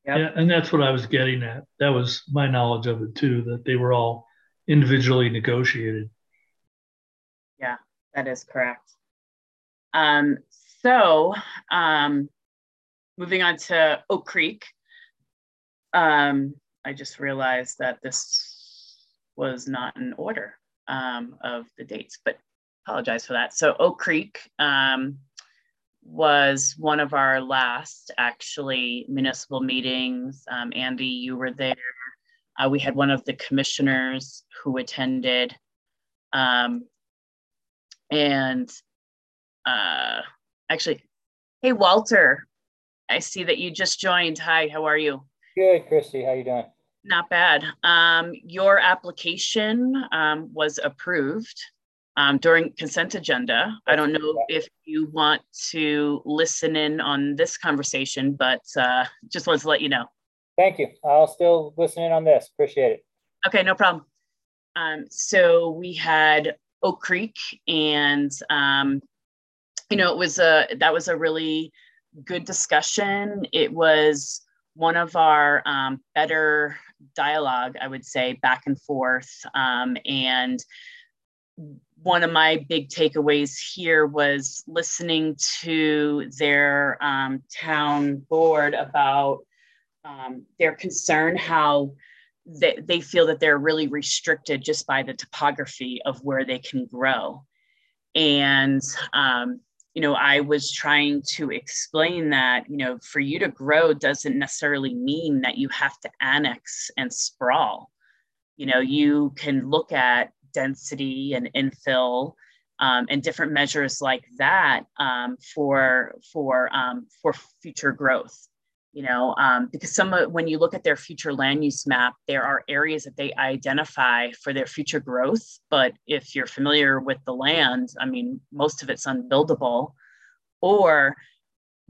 [SPEAKER 11] Yeah, and that's what I was getting at. That was my knowledge of it too, that they were all individually negotiated.
[SPEAKER 5] That is correct. Um, so, um, moving on to Oak Creek. Um, I just realized that this was not in order um, of the dates, but apologize for that. So Oak Creek, um, was one of our last actually municipal meetings. Um, Andy, you were there. Uh, we had one of the commissioners who attended. Um, and uh, actually, hey, Walter, I see that you just joined. Hi, how are you?
[SPEAKER 13] Good, Christy. How you doing?
[SPEAKER 5] Not bad. Um, your application um, was approved um, during consent agenda. I don't know if you want to listen in on this conversation, but uh, just wanted to let you know.
[SPEAKER 13] Thank you. I'll still listen in on this. Appreciate it.
[SPEAKER 5] Okay, no problem. Um, so we had Oak Creek, and um, you know, it was a that was a really good discussion. It was one of our um, better dialogue, I would say, back and forth, um, and one of my big takeaways here was listening to their um, town board about um, their concern how they, they feel that they're really restricted just by the topography of where they can grow. And, um, you know, I was trying to explain that, you know, for you to grow doesn't necessarily mean that you have to annex and sprawl. You know, you can look at density and infill um, and different measures like that um, for for um, for future growth. You know, um, because some of, when you look at their future land use map, there are areas that they identify for their future growth. But if you're familiar with the land, I mean, most of it's unbuildable, or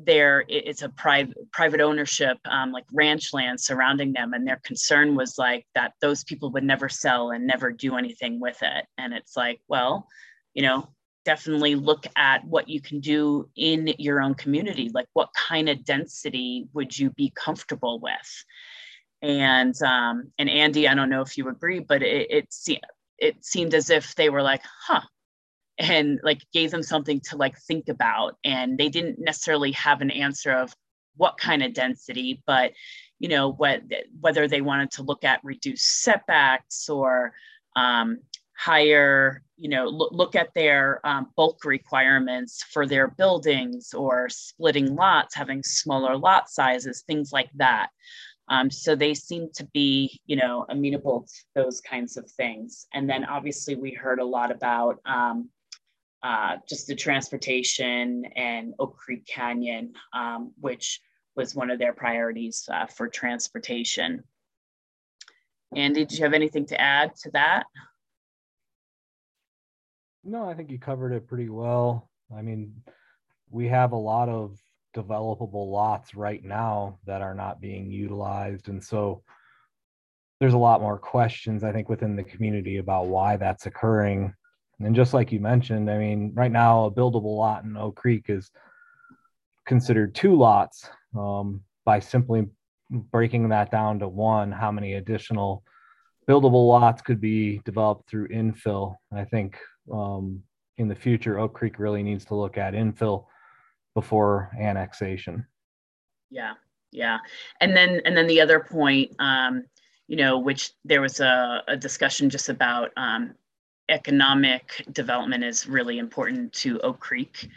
[SPEAKER 5] there it's a private private ownership um, like ranch land surrounding them. And their concern was like that those people would never sell and never do anything with it. And it's like well you know definitely look at what you can do in your own community like what kind of density would you be comfortable with? And um, and andy i don't know if you agree but it, it, it seemed as if they were like huh and like gave them something to like think about and they didn't necessarily have an answer of what kind of density but you know what whether they wanted to look at reduced setbacks or um, higher you know look, look at their um, bulk requirements for their buildings or splitting lots having smaller lot sizes things like that um, so they seem to be, you know, amenable to those kinds of things. And then obviously we heard a lot about um, uh, just the transportation and Oak Creek Canyon, um, which was one of their priorities uh, for transportation. Andy, did you have anything to add to that?
[SPEAKER 6] No, I think you covered it pretty well. I mean, we have a lot of developable lots right now that are not being utilized. And so there's a lot more questions, I think, within the community about why that's occurring. And just like you mentioned, I mean, right now a buildable lot in Oak Creek is considered two lots. Um, by simply breaking that down to one, how many additional buildable lots could be developed through infill? I think um, in the future, Oak Creek really needs to look at infill before annexation.
[SPEAKER 5] Yeah, yeah, and then and then the other point, um, you know, which there was a, a discussion just about um, economic development is really important to Oak Creek.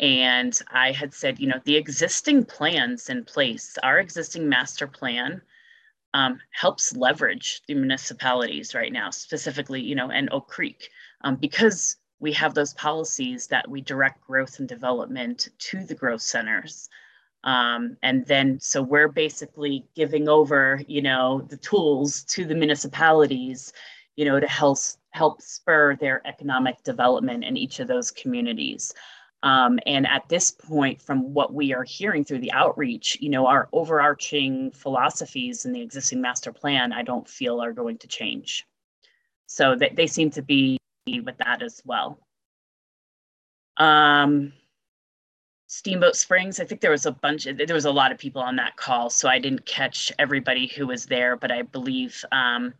[SPEAKER 5] And I had said, you know, the existing plans in place, our existing master plan um, helps leverage the municipalities right now, specifically, you know, and Oak Creek, um, because we have those policies that we direct growth and development to the growth centers. Um, and then, so we're basically giving over, you know, the tools to the municipalities, you know, to help help spur their economic development in each of those communities. Um, and at this point, from what we are hearing through the outreach, you know, our overarching philosophies in the existing master plan, I don't feel are going to change. So they, they seem to be with that as well. Um, Steamboat Springs, I think there was a bunch, there was a lot of people on that call, so I didn't catch everybody who was there, but I believe um,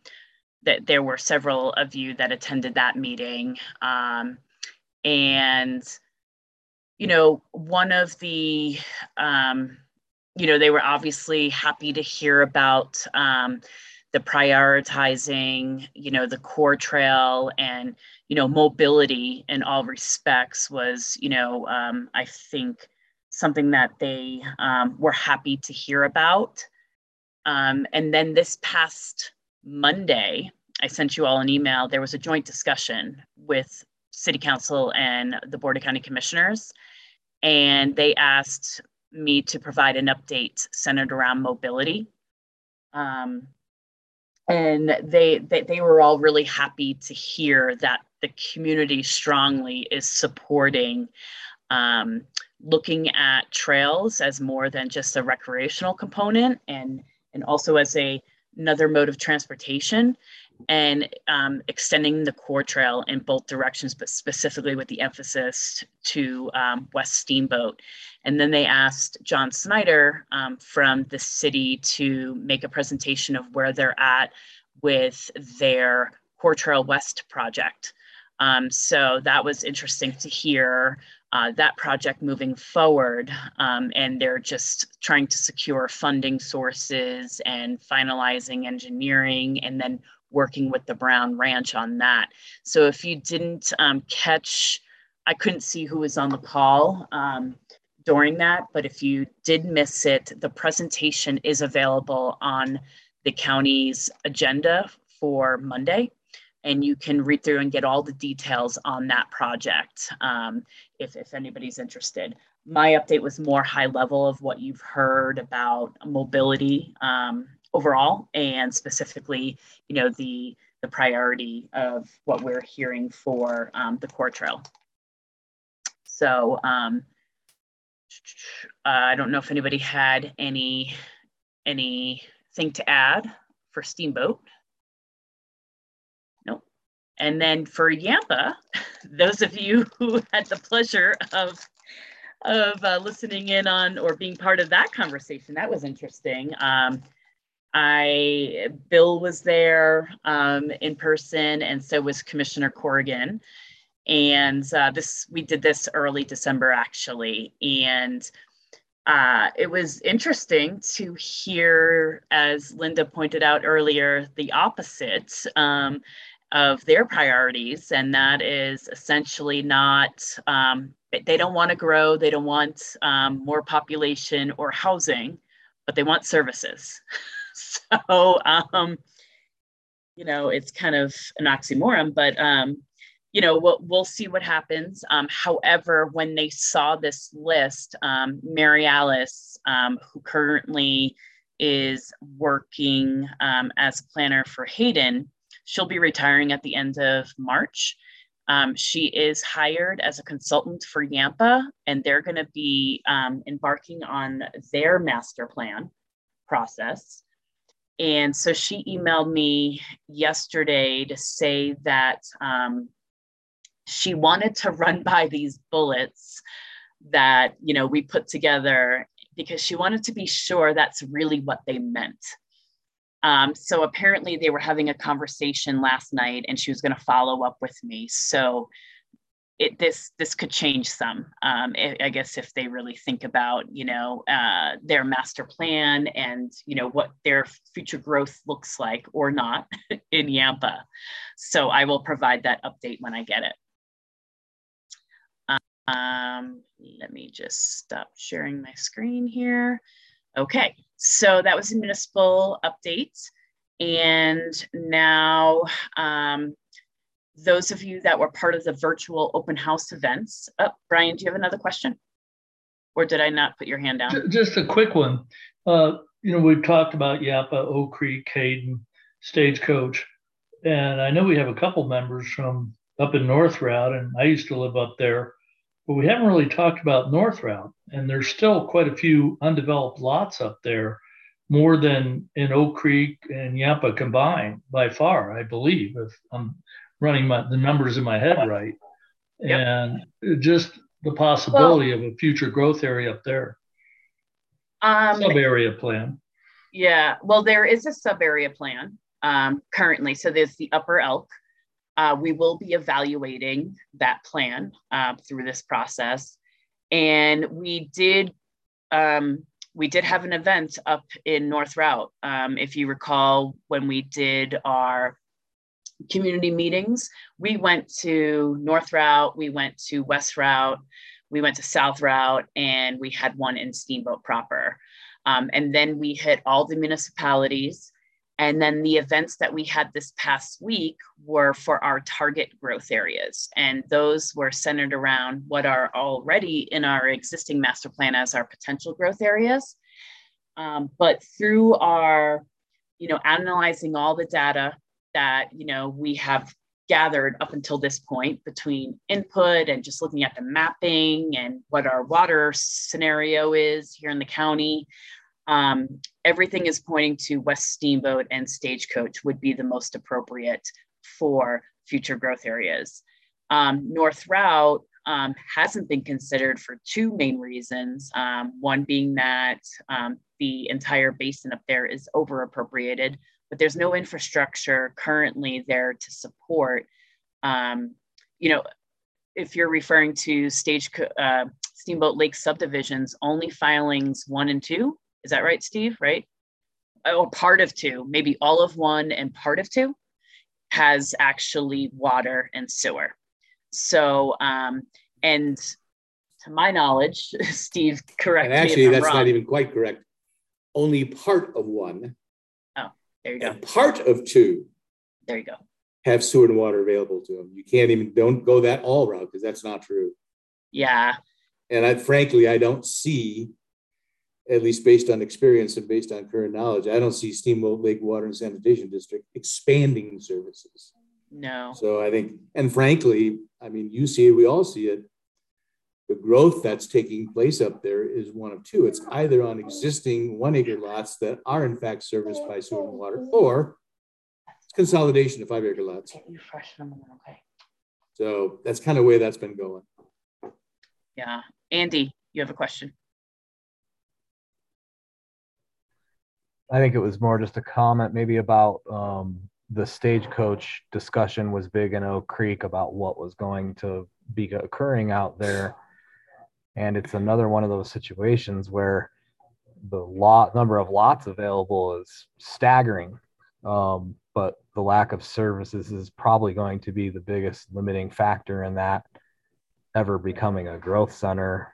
[SPEAKER 5] that there were several of you that attended that meeting. Um, and, you know, one of the, um, you know, they were obviously happy to hear about um, the prioritizing, you know, the core trail and, you know, mobility in all respects was, you know, um, I think something that they um, were happy to hear about. Um, and then this past Monday, I sent you all an email. There was a joint discussion with City Council and the Board of County Commissioners, and they asked me to provide an update centered around mobility. Um, and they, they they were all really happy to hear that the community strongly is supporting um, looking at trails as more than just a recreational component and and also as a another mode of transportation and um, extending the core trail in both directions, but specifically with the emphasis to um, West Steamboat. And then they asked John Snyder um, from the city to make a presentation of where they're at with their Core Trail West project. Um, so that was interesting to hear uh, that project moving forward. Um, and they're just trying to secure funding sources and finalizing engineering and then working with the Brown Ranch on that. So if you didn't um, catch, I couldn't see who was on the call um, during that, but if you did miss it, the presentation is available on the county's agenda for Monday and you can read through and get all the details on that project um, if, if anybody's interested. My update was more high level of what you've heard about mobility um, overall and specifically, you know, the, the priority of what we're hearing for um, the core trail. So um, uh, I don't know if anybody had any anything to add for Steamboat. Nope. And then for Yampa, those of you who had the pleasure of of uh, listening in on or being part of that conversation, that was interesting. Um, I Bill was there um, in person, and so was Commissioner Corrigan. And uh, this we did this early December actually, and uh, it was interesting to hear, as Linda pointed out earlier, the opposite. Um, of their priorities, and that is essentially not, um, they don't want to grow, they don't want um, more population or housing, but they want services. so, um, you know, it's kind of an oxymoron, but, um, you know, we'll, we'll see what happens. Um, however, when they saw this list, um, Mary Alice, um, who currently is working um, as planner for Hayden, She'll be retiring at the end of March. Um, she is hired as a consultant for Yampa, and they're going to be um, embarking on their master plan process. And so she emailed me yesterday to say that um, she wanted to run by these bullets that you know we put together because she wanted to be sure that's really what they meant um, so apparently they were having a conversation last night and she was going to follow up with me. So it, this this could change some, um, I guess, if they really think about you know uh, their master plan and you know what their future growth looks like or not in Yampa. So I will provide that update when I get it. Um, let me just stop sharing my screen here. Okay, so that was a municipal update. And now, um, those of you that were part of the virtual open house events. Oh, Brian, do you have another question? Or did I not put your hand down?
[SPEAKER 11] Just a quick one. Uh, you know, we've talked about Yampa, Oak Creek, Hayden, Stagecoach. And I know we have a couple members from up in North Routt, and I used to live up there but we haven't really talked about North Routt, and there's still quite a few undeveloped lots up there, more than in Oak Creek and Yampa combined by far, I believe, if I'm running my, the numbers in my head right. Yep. And just the possibility well, of a future growth area up there. Um, sub area plan.
[SPEAKER 5] Yeah, well, there is a sub area plan um, currently. So there's the Upper Elk, uh, we will be evaluating that plan uh, through this process. And we did um, we did have an event up in North Routt. Um, if you recall, when we did our community meetings, we went to North Routt, we went to West Routt, we went to South Routt, and we had one in Steamboat proper. Um, and then we hit all the municipalities. And then the events that we had this past week were for our target growth areas. And those were centered around what are already in our existing master plan as our potential growth areas. Um, but through our, you know, analyzing all the data that, you know, we have gathered up until this point between input and just looking at the mapping and what our water scenario is here in the county, um, everything is pointing to West Steamboat and Stagecoach would be the most appropriate for future growth areas. Um, North Routt um, hasn't been considered for two main reasons. Um, one being that um, the entire basin up there is over appropriated, but there's no infrastructure currently there to support. Um, you know, if you're referring to stage uh, Steamboat Lake subdivisions, only filings one and two is that right, Steve? Right? Oh, part of two, maybe all of one and part of two has actually water and sewer. So, um, and to my knowledge, Steve, correct
[SPEAKER 7] And actually,
[SPEAKER 5] me if I'm
[SPEAKER 7] that's
[SPEAKER 5] wrong.
[SPEAKER 7] not even quite correct. Only part of one
[SPEAKER 5] there you go.
[SPEAKER 7] and part of two
[SPEAKER 5] There you go.
[SPEAKER 7] have sewer and water available to them. You can't even, don't go that all route because that's not true.
[SPEAKER 5] Yeah.
[SPEAKER 7] And I frankly, I don't see, at least based on experience and based on current knowledge, I don't see Steamboat Lake Water and Sanitation District expanding services.
[SPEAKER 5] No.
[SPEAKER 7] So I think, and frankly, I mean, you see it, we all see it. The growth that's taking place up there is one of two. It's either on existing one acre lots that are in fact serviced by sewer and water, or it's consolidation of five acre lots.
[SPEAKER 5] You freshen them, okay.
[SPEAKER 7] So that's kind of the way that's been going.
[SPEAKER 5] Yeah. Andy, you have a question?
[SPEAKER 6] I think it was more just a comment maybe about um, the stagecoach discussion was big in Oak Creek about what was going to be occurring out there. And it's another one of those situations where the lot number of lots available is staggering. Um, but the lack of services is probably going to be the biggest limiting factor in that ever becoming a growth center.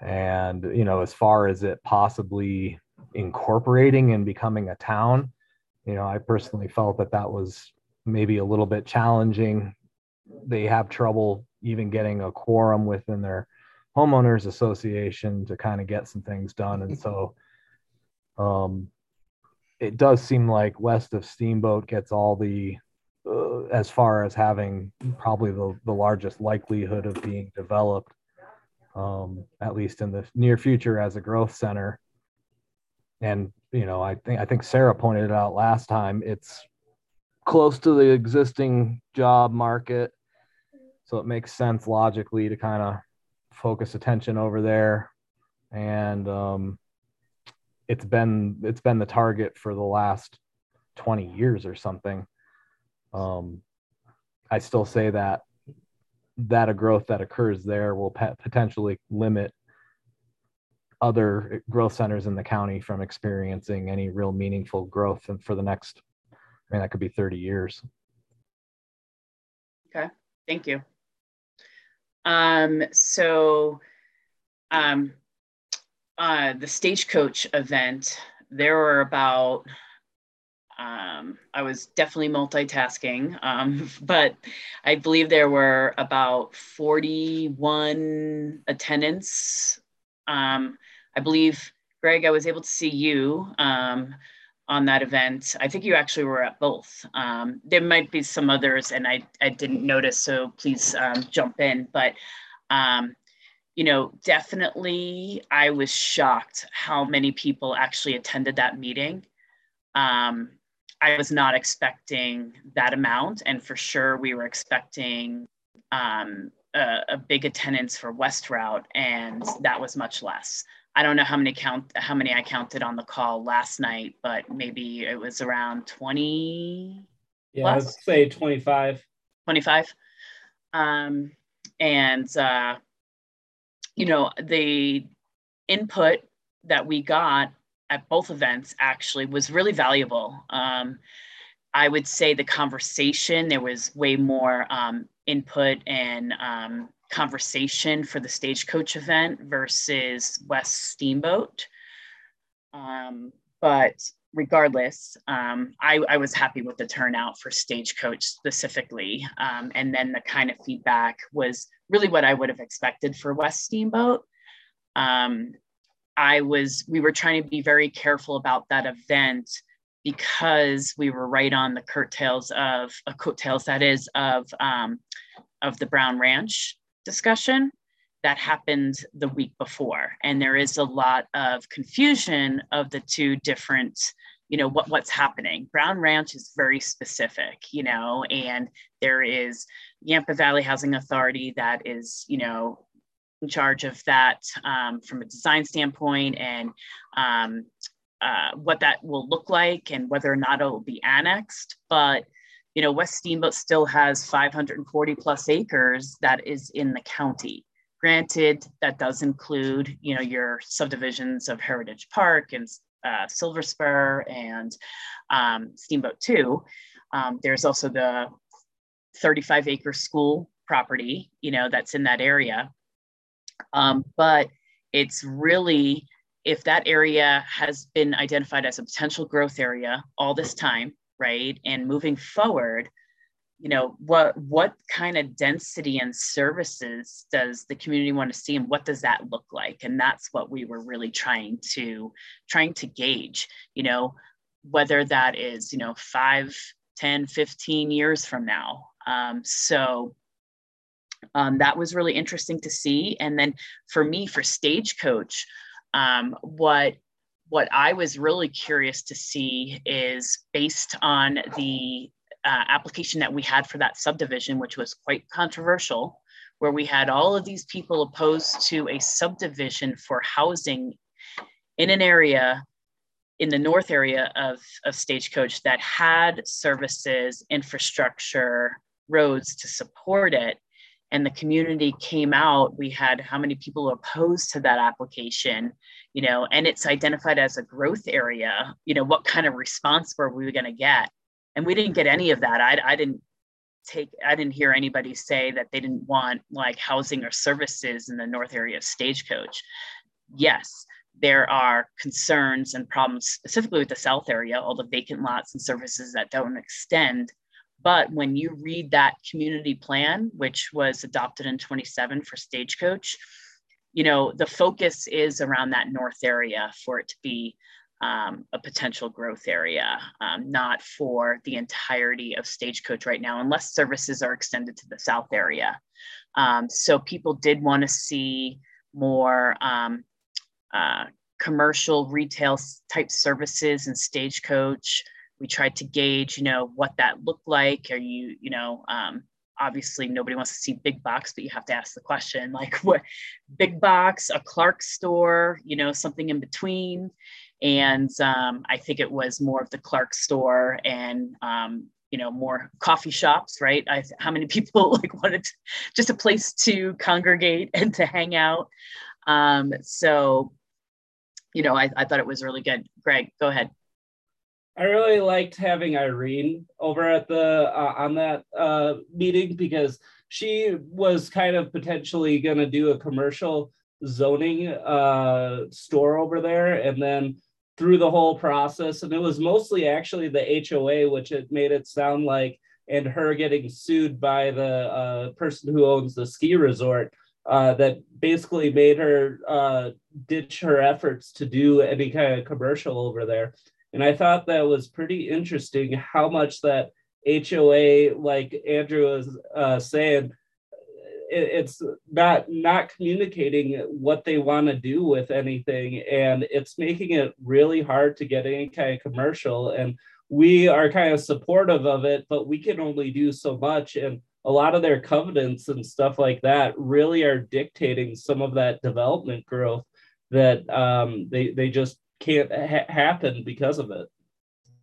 [SPEAKER 6] And, you know, as far as it possibly incorporating and becoming a town, you know, I personally felt that that was maybe a little bit challenging. They have trouble even getting a quorum within their homeowners association to kind of get some things done. And so um, it does seem like west of Steamboat gets all the, uh, as far as having probably the, the largest likelihood of being developed, um, at least in the near future as a growth center. And, you know, I think, I think Sarah pointed it out last time, it's close to the existing job market. So it makes sense logically to kind of focus attention over there. And um, it's been it's been the target for the last 20 years or something. Um, I still say that that a growth that occurs there will pe- potentially limit other growth centers in the county from experiencing any real meaningful growth and for the next i mean that could be 30 years
[SPEAKER 5] Okay, thank you. Um, so um, uh, the stagecoach event, there were about, um, I was definitely multitasking, um, but I believe there were about 41 attendants. Um, I believe, Greg, I was able to see you. Um, on that event. I think you actually were at both. Um, there might be some others, and I, I didn't notice, so please um, jump in. But, um, you know, definitely I was shocked how many people actually attended that meeting. Um, I was not expecting that amount, and for sure we were expecting um, a, a big attendance for West Routt, and that was much less. I don't know how many count how many I counted on the call last night, but maybe it was around 20
[SPEAKER 10] Yeah, I'd say 25.
[SPEAKER 5] 25. Um, and uh, you know, the input that we got at both events actually was really valuable. Um, I would say the conversation, there was way more um, input and um, conversation for the stagecoach event versus West Steamboat. Um, but regardless, um, I, I, was happy with the turnout for Stagecoach specifically. Um, and then the kind of feedback was really what I would have expected for West Steamboat. Um, I was, we were trying to be very careful about that event because we were right on the curtails of, uh, coattails that is, of, um, of the Brown Ranch discussion that happened the week before. And there is a lot of confusion of the two different you know what what's happening. Brown ranch is very specific you know and there is yampa valley housing authority that is you know in charge of that um, from a design standpoint and um, uh, what that will look like and whether or not it will be annexed. But you know west steamboat still has 540 plus acres that is in the county Granted, that does include, you know, your subdivisions of Heritage Park and uh, Silver Spur and um, Steamboat 2. Um, there's also the 35 acre school property, you know, that's in that area. Um, but it's really, if that area has been identified as a potential growth area all this time, right, and moving forward, you know what what kind of density and services does the community want to see and what does that look like? And that's what we were really trying to trying to gauge you know whether that is you know 5 10 15 years from now. Um, so um, that was really interesting to see. And then for me for stagecoach um, what what I was really curious to see is based on the uh, application that we had for that subdivision, which was quite controversial, where we had all of these people opposed to a subdivision for housing in an area in the north area of, of Stagecoach that had services, infrastructure, roads to support it. And the community came out. We had how many people opposed to that application, you know, and it's identified as a growth area. You know, what kind of response were we going to get? and we didn't get any of that I, I didn't take i didn't hear anybody say that they didn't want like housing or services in the north area of stagecoach yes there are concerns and problems specifically with the south area all the vacant lots and services that don't extend but when you read that community plan which was adopted in 27 for stagecoach you know the focus is around that north area for it to be um, a potential growth area, um, not for the entirety of Stagecoach right now, unless services are extended to the South area. Um, so people did want to see more um, uh, commercial retail type services in Stagecoach. We tried to gauge, you know, what that looked like. Are you, you know, um, obviously nobody wants to see big box but you have to ask the question like what big box a clark store you know something in between and um, I think it was more of the Clark store and um, you know more coffee shops, right? I, how many people like wanted to, just a place to congregate and to hang out? Um, so, you know, I, I thought it was really good. Greg, go ahead.
[SPEAKER 10] I really liked having Irene over at the uh, on that uh, meeting because she was kind of potentially going to do a commercial zoning uh, store over there, and then through the whole process. And it was mostly actually the HOA, which it made it sound like, and her getting sued by the uh, person who owns the ski resort. Uh, that basically made her uh, ditch her efforts to do any kind of commercial over there. And I thought that was pretty interesting how much that HOA, like Andrew was uh, saying, it's not not communicating what they want to do with anything. And it's making it really hard to get any kind of commercial. And we are kind of supportive of it but we can only do so much. And a lot of their covenants and stuff like that really are dictating some of that development growth that um, they they just can't ha- happen because of it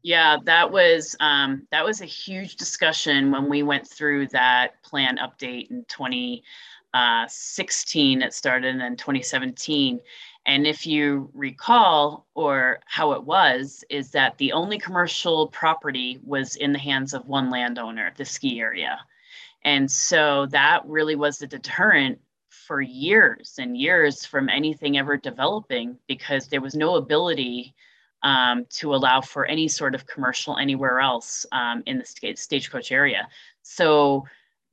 [SPEAKER 5] yeah, that was um, that was a huge discussion when we went through that plan update in 2016. Uh, it started in 2017. And if you recall, or how it was, is that the only commercial property was in the hands of one landowner, the ski area. And so that really was the deterrent for years and years from anything ever developing because there was no ability um, to allow for any sort of commercial anywhere else um, in the st- stagecoach area. So,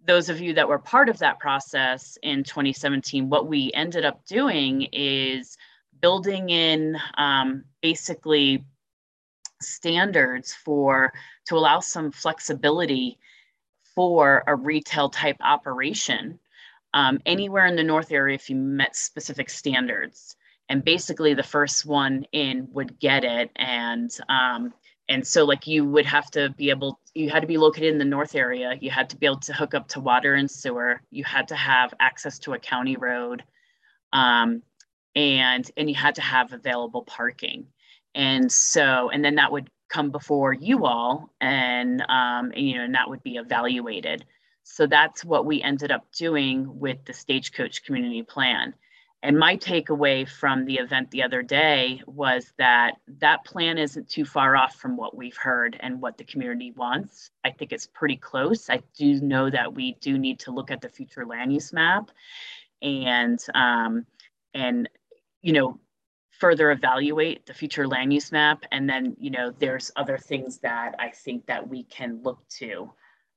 [SPEAKER 5] those of you that were part of that process in 2017, what we ended up doing is building in um, basically standards for to allow some flexibility for a retail type operation um, anywhere in the north area if you met specific standards. And basically the first one in would get it. And um, and so like you would have to be able you had to be located in the north area. You had to be able to hook up to water and sewer. You had to have access to a county road. Um, and and you had to have available parking. And so and then that would come before you all and, um, and you know and that would be evaluated so that's what we ended up doing with the stagecoach community plan and my takeaway from the event the other day was that that plan isn't too far off from what we've heard and what the community wants. I think it's pretty close. I do know that we do need to look at the future land use map and um, and you know further evaluate the future land use map. And then you know there's other things that I think that we can look to.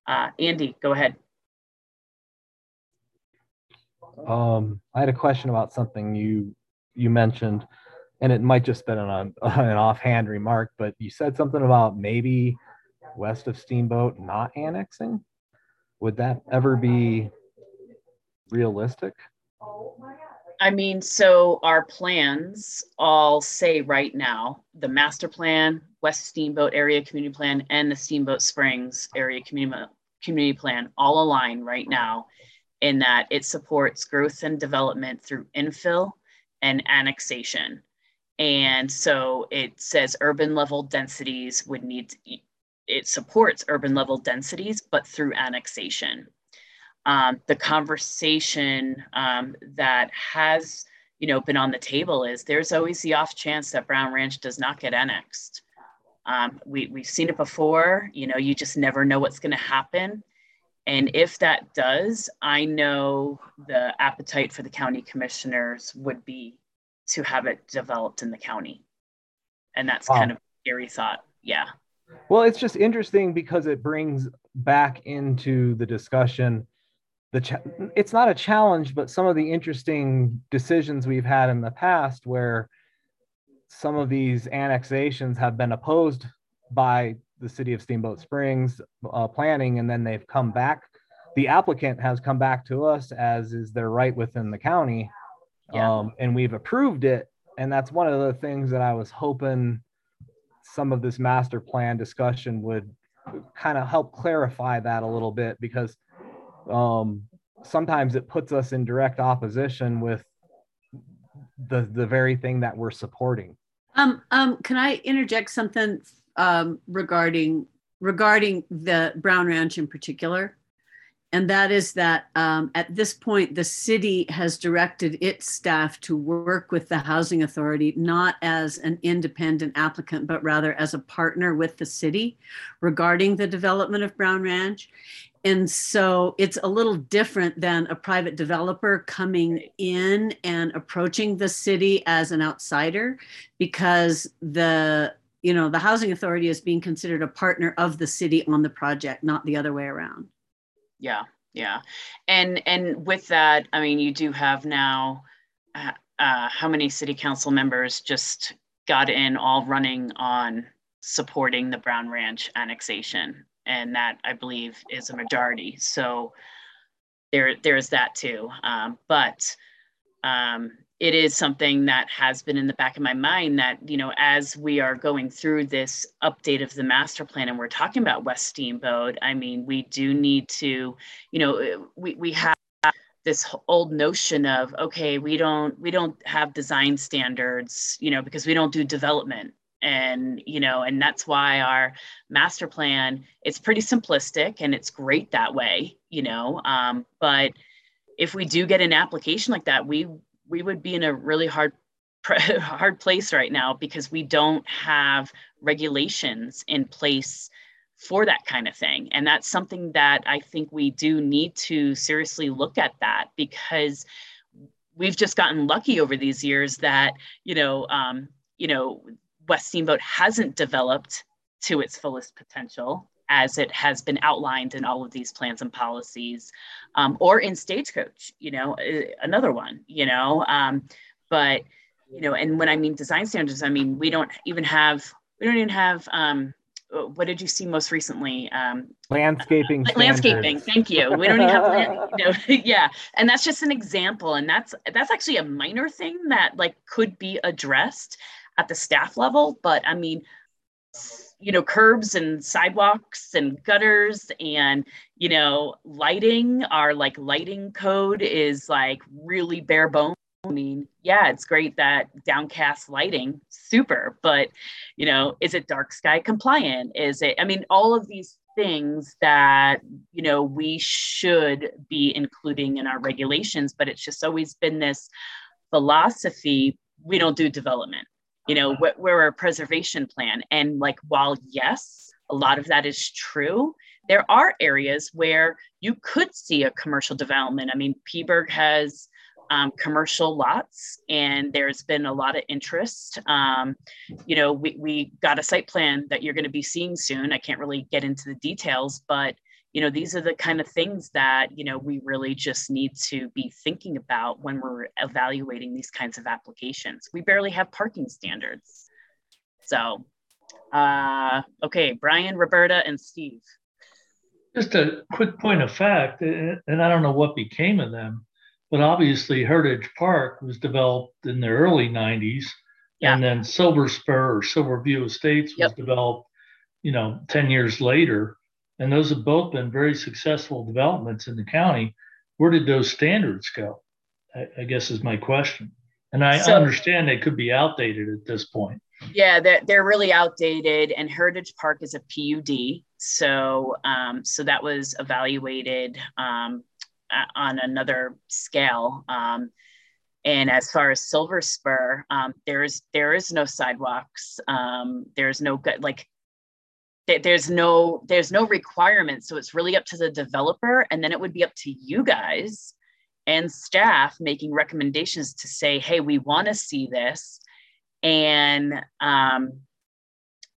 [SPEAKER 5] Uh, Andy, go ahead.
[SPEAKER 6] Um, I had a question about something you you mentioned, and it might just been an, an offhand remark, but you said something about maybe west of Steamboat not annexing. Would that ever be realistic?
[SPEAKER 5] I mean, so our plans all say right now the master plan, West Steamboat Area Community Plan, and the Steamboat Springs Area Community, community Plan all align right now in that it supports growth and development through infill and annexation. And so it says urban level densities would need, to, it supports urban level densities, but through annexation. Um, the conversation um, that has, you know, been on the table is there's always the off chance that Brown Ranch does not get annexed. Um, we, we've seen it before, you know, you just never know what's going to happen. And if that does, I know the appetite for the county commissioners would be to have it developed in the county. And that's wow. kind of a scary thought. Yeah.
[SPEAKER 6] Well, it's just interesting because it brings back into the discussion the cha- it's not a challenge, but some of the interesting decisions we've had in the past where some of these annexations have been opposed by the city of Steamboat Springs uh, planning, and then they've come back. The applicant has come back to us as is their right within the county, yeah. um, and we've approved it. And that's one of the things that I was hoping some of this master plan discussion would kind of help clarify that a little bit because um, sometimes it puts us in direct opposition with the the very thing that we're supporting.
[SPEAKER 4] Um, um, can I interject something um, regarding regarding the Brown Ranch in particular, and that is that um, at this point the city has directed its staff to work with the housing authority not as an independent applicant but rather as a partner with the city regarding the development of Brown Ranch. And so it's a little different than a private developer coming in and approaching the city as an outsider because the you know the housing authority is being considered a partner of the city on the project not the other way around.
[SPEAKER 5] Yeah yeah. And and with that i mean you do have now uh, uh, how many city council members just got in all running on supporting the brown ranch annexation and that i believe is a majority. So there there's that too. Um, but um, it is something that has been in the back of my mind that you know as we are going through this update of the master plan and we're talking about west steamboat i mean we do need to you know we, we have this old notion of okay we don't we don't have design standards you know because we don't do development and you know and that's why our master plan it's pretty simplistic and it's great that way you know um, but if we do get an application like that we we would be in a really hard hard place right now because we don't have regulations in place for that kind of thing. And that's something that I think we do need to seriously look at that because we've just gotten lucky over these years that, you know, um, you know, West Steamboat hasn't developed to its fullest potential as it has been outlined in all of these plans and policies um, or in stagecoach you know another one you know um, but you know and when i mean design standards i mean we don't even have we don't even have um, what did you see most recently? Um,
[SPEAKER 6] landscaping.
[SPEAKER 5] Uh, landscaping. Thank you. We don't even have, land, you know, yeah. And that's just an example, and that's that's actually a minor thing that like could be addressed at the staff level. But I mean, you know, curbs and sidewalks and gutters and you know, lighting. Our like lighting code is like really bare bones I mean, yeah, it's great that downcast lighting, super, but you know, is it dark sky compliant? Is it, I mean, all of these things that, you know, we should be including in our regulations, but it's just always been this philosophy we don't do development. You know, we're, we're a preservation plan. And like, while yes, a lot of that is true, there are areas where you could see a commercial development. I mean, Phippsburg has um, commercial lots, and there's been a lot of interest. Um, you know, we, we got a site plan that you're going to be seeing soon. I can't really get into the details, but you know, these are the kind of things that you know we really just need to be thinking about when we're evaluating these kinds of applications. We barely have parking standards, so. Uh, okay, Brian, Roberta, and Steve.
[SPEAKER 11] Just a quick point of fact, and I don't know what became of them but obviously, Heritage Park was developed in the early 90s. Yeah. And then Silver Spur or silver view Estates was yep. developed, you know, 10 years later. And those have both been very successful developments in the county. Where did those standards go? I, I guess is my question. And I so, understand they could be outdated at this point.
[SPEAKER 5] Yeah, they're, they're really outdated. And Heritage Park is a PUD. So, um, so that was evaluated um, on another scale. Um, and as far as Silver Spur, um, there's there is no sidewalks. Um, there's no good like there's no there's no requirement. So it's really up to the developer, and then it would be up to you guys and staff making recommendations to say, hey, we want to see this, and um,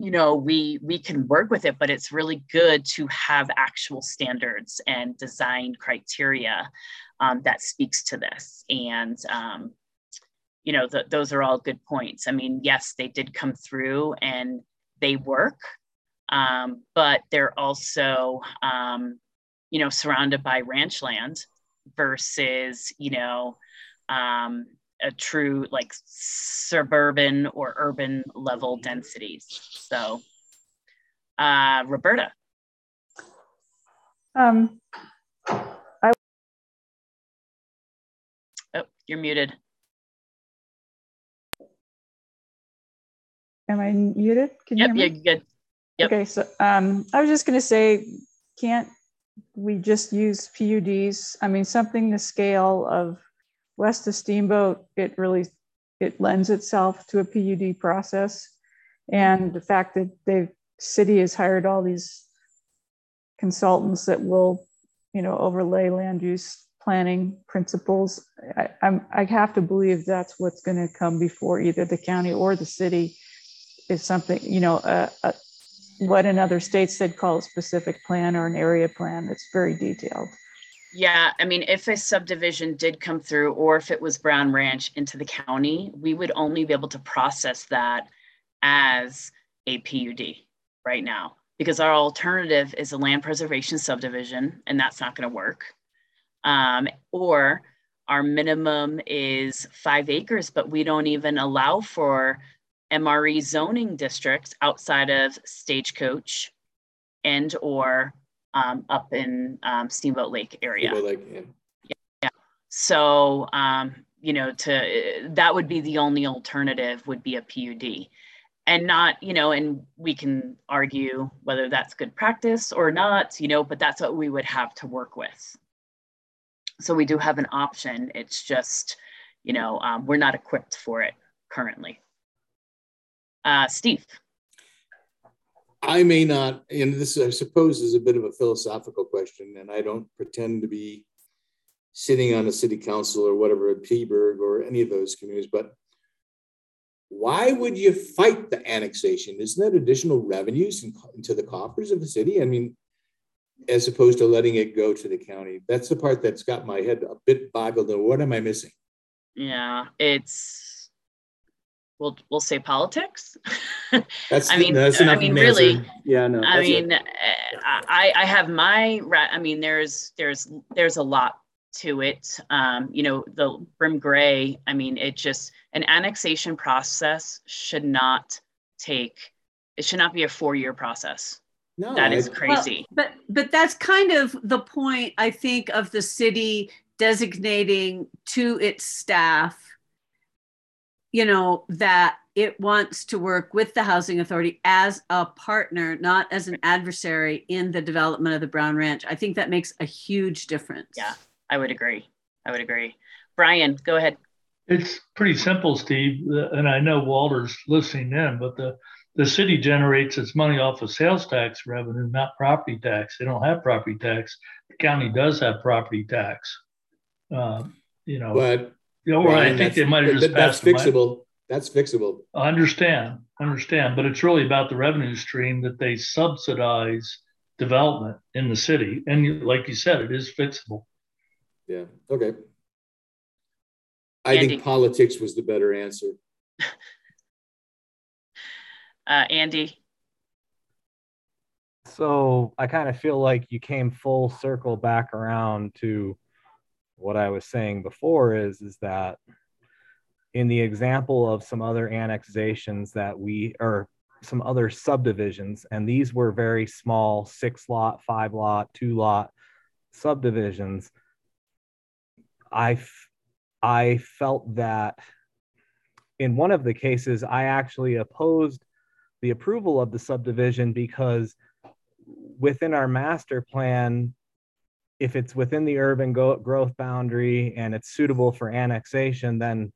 [SPEAKER 5] you know we we can work with it but it's really good to have actual standards and design criteria um, that speaks to this. And um, you know th- those are all good points. I mean yes they did come through and they work um, but they're also um, you know surrounded by ranch land versus you know um, a true like suburban or urban level densities. So, uh, Roberta.
[SPEAKER 12] Um, I.
[SPEAKER 5] Oh, you're muted.
[SPEAKER 12] Am I muted?
[SPEAKER 5] Can yep, you hear me? good. Yep.
[SPEAKER 12] Okay, so um, I was just going to say, can't we just use PUDs? I mean, something the scale of west of Steamboat, it really it lends itself to a PUD process. And the fact that the city has hired all these consultants that will, you know, overlay land use planning principles, I, I'm, I have to believe that's what's going to come before either the county or the city is something, you know, uh, uh, what in other states they'd call a specific plan or an area plan that's very detailed.
[SPEAKER 5] Yeah, I mean, if a subdivision did come through, or if it was Brown Ranch into the county, we would only be able to process that as a PUD right now, because our alternative is a land preservation subdivision, and that's not going to work. Um, or our minimum is five acres, but we don't even allow for MRE zoning districts outside of Stagecoach and or um, up in um, Steamboat Lake area. Steamboat Lake, yeah. yeah. So, um, you know, to that would be the only alternative would be a PUD, and not, you know, and we can argue whether that's good practice or not, you know, but that's what we would have to work with. So we do have an option. It's just, you know, um, we're not equipped for it currently. Uh, Steve.
[SPEAKER 7] I may not, and this I suppose is a bit of a philosophical question, and I don't pretend to be sitting on a city council or whatever at Phippsburg or any of those communities, but why would you fight the annexation? Isn't that additional revenues in, into the coffers of the city? I mean, as opposed to letting it go to the county. That's the part that's got my head a bit boggled. What am I missing?
[SPEAKER 5] Yeah, it's we'll we'll say politics.
[SPEAKER 7] That's
[SPEAKER 5] I mean,
[SPEAKER 7] that's
[SPEAKER 5] I mean,
[SPEAKER 7] of
[SPEAKER 5] really.
[SPEAKER 7] Yeah, no.
[SPEAKER 5] I
[SPEAKER 7] that's it.
[SPEAKER 5] mean, uh, I I have my I mean, there's there's there's a lot to it. Um, you know, the Brim Gray. I mean, it just an annexation process should not take. It should not be a four year process.
[SPEAKER 7] No,
[SPEAKER 5] that is crazy.
[SPEAKER 4] Well, but but that's kind of the point I think of the city designating to its staff you know that it wants to work with the housing authority as a partner not as an adversary in the development of the brown ranch i think that makes a huge difference
[SPEAKER 5] yeah i would agree i would agree brian go ahead
[SPEAKER 11] It's pretty simple, Steve, uh, and I know Walter's listening in, but the, the city generates its money off of sales tax revenue, not property tax. They don't have property tax. The county does have property tax. Um, you know,
[SPEAKER 7] But
[SPEAKER 11] you know, or I think they might have just
[SPEAKER 7] That's
[SPEAKER 11] passed. a mi-
[SPEAKER 7] fixable. That's fixable.
[SPEAKER 11] I understand, understand, but it's really about the revenue stream that they subsidize development in the city. And like you said, it is fixable.
[SPEAKER 7] Yeah, okay. I
[SPEAKER 5] Andy.
[SPEAKER 7] think politics was the better answer.
[SPEAKER 5] uh, andy
[SPEAKER 6] So I kind of feel like you came full circle back around to what I was saying before is is that in the example of some other annexations that we or some other subdivisions and these were very small six lot five lot two lot subdivisions i f- i felt that in one of the cases i actually opposed the approval of the subdivision because within our master plan if it's within the urban go- growth boundary and it's suitable for annexation then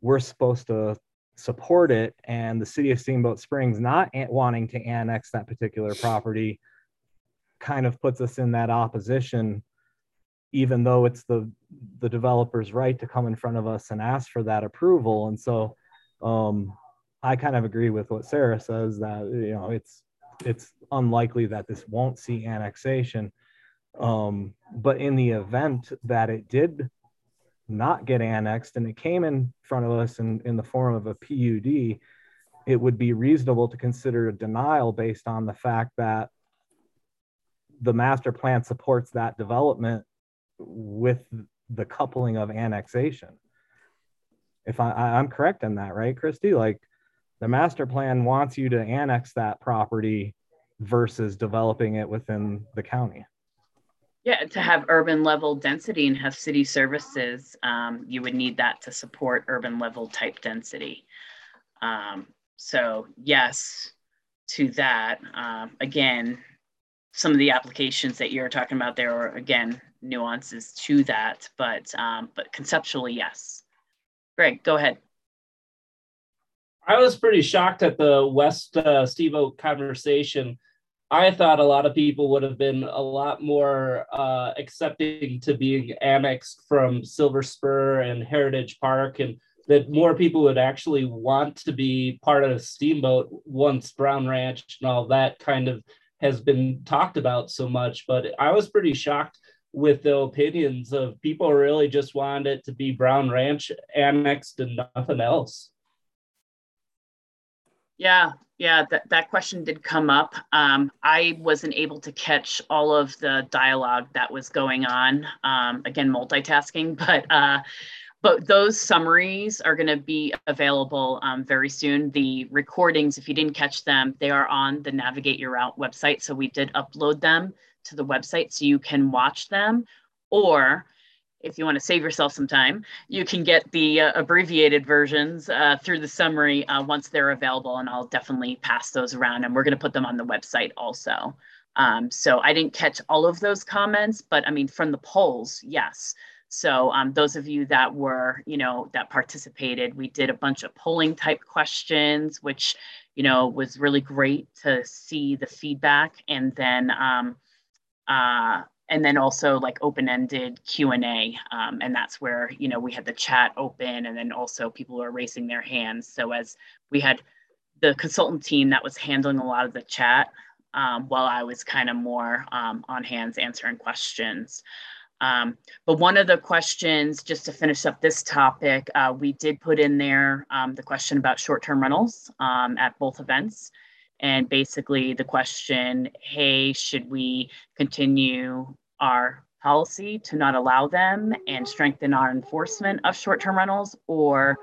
[SPEAKER 6] we're supposed to support it. And the city of steamboat springs not an- wanting to annex that particular property kind of puts us in that opposition even though it's the the developer's right to come in front of us and ask for that approval. And so um i kind of agree with what sarah says that you know it's it's unlikely that this won't see annexation um but in the event that it did not get annexed and it came in front of us in, in the form of a PUD, it would be reasonable to consider a denial based on the fact that the master plan supports that development with the coupling of annexation. If I, I'm correct in that, right, Christy? Like the master plan wants you to annex that property versus developing it within the county.
[SPEAKER 5] Yeah, to have urban level density and have city services, um, you would need that to support urban level type density. Um, so yes, to that. Um, again, some of the applications that you're talking about there are again nuances to that, but um, but conceptually yes. Greg, go ahead.
[SPEAKER 10] I was pretty shocked at the West uh, Steve Oak conversation. I thought a lot of people would have been a lot more uh, accepting to being annexed from Silver Spur and Heritage Park, and that more people would actually want to be part of Steamboat once Brown Ranch and all that kind of has been talked about so much. But I was pretty shocked with the opinions of people really just wanted it to be Brown Ranch annexed and nothing else.
[SPEAKER 5] Yeah, yeah, that, that question did come up. Um, I wasn't able to catch all of the dialogue that was going on. Um, again, multitasking, but uh, but those summaries are going to be available um, very soon. The recordings, if you didn't catch them, they are on the Navigate Your Routt website. So we did upload them to the website so you can watch them. Or if you want to save yourself some time, you can get the uh, abbreviated versions uh, through the summary uh, once they're available, and I'll definitely pass those around. And we're going to put them on the website also. Um, so I didn't catch all of those comments, but I mean, from the polls, yes, So um, those of you that were, you know, that participated, we did a bunch of polling type questions, which, you know, was really great to see the feedback. And then, um, uh, and then also like open-ended Q&A. Um, and that's where, you know, we had the chat open and then also people were raising their hands. So as we had the consultant team that was handling a lot of the chat um, while I was kind of more um, on hands answering questions. Um, but one of the questions, just to finish up this topic, uh, we did put in there um, the question about short-term rentals um, at both events. And basically the question, hey, should we continue our policy to not allow them and strengthen our enforcement of short-term rentals? Or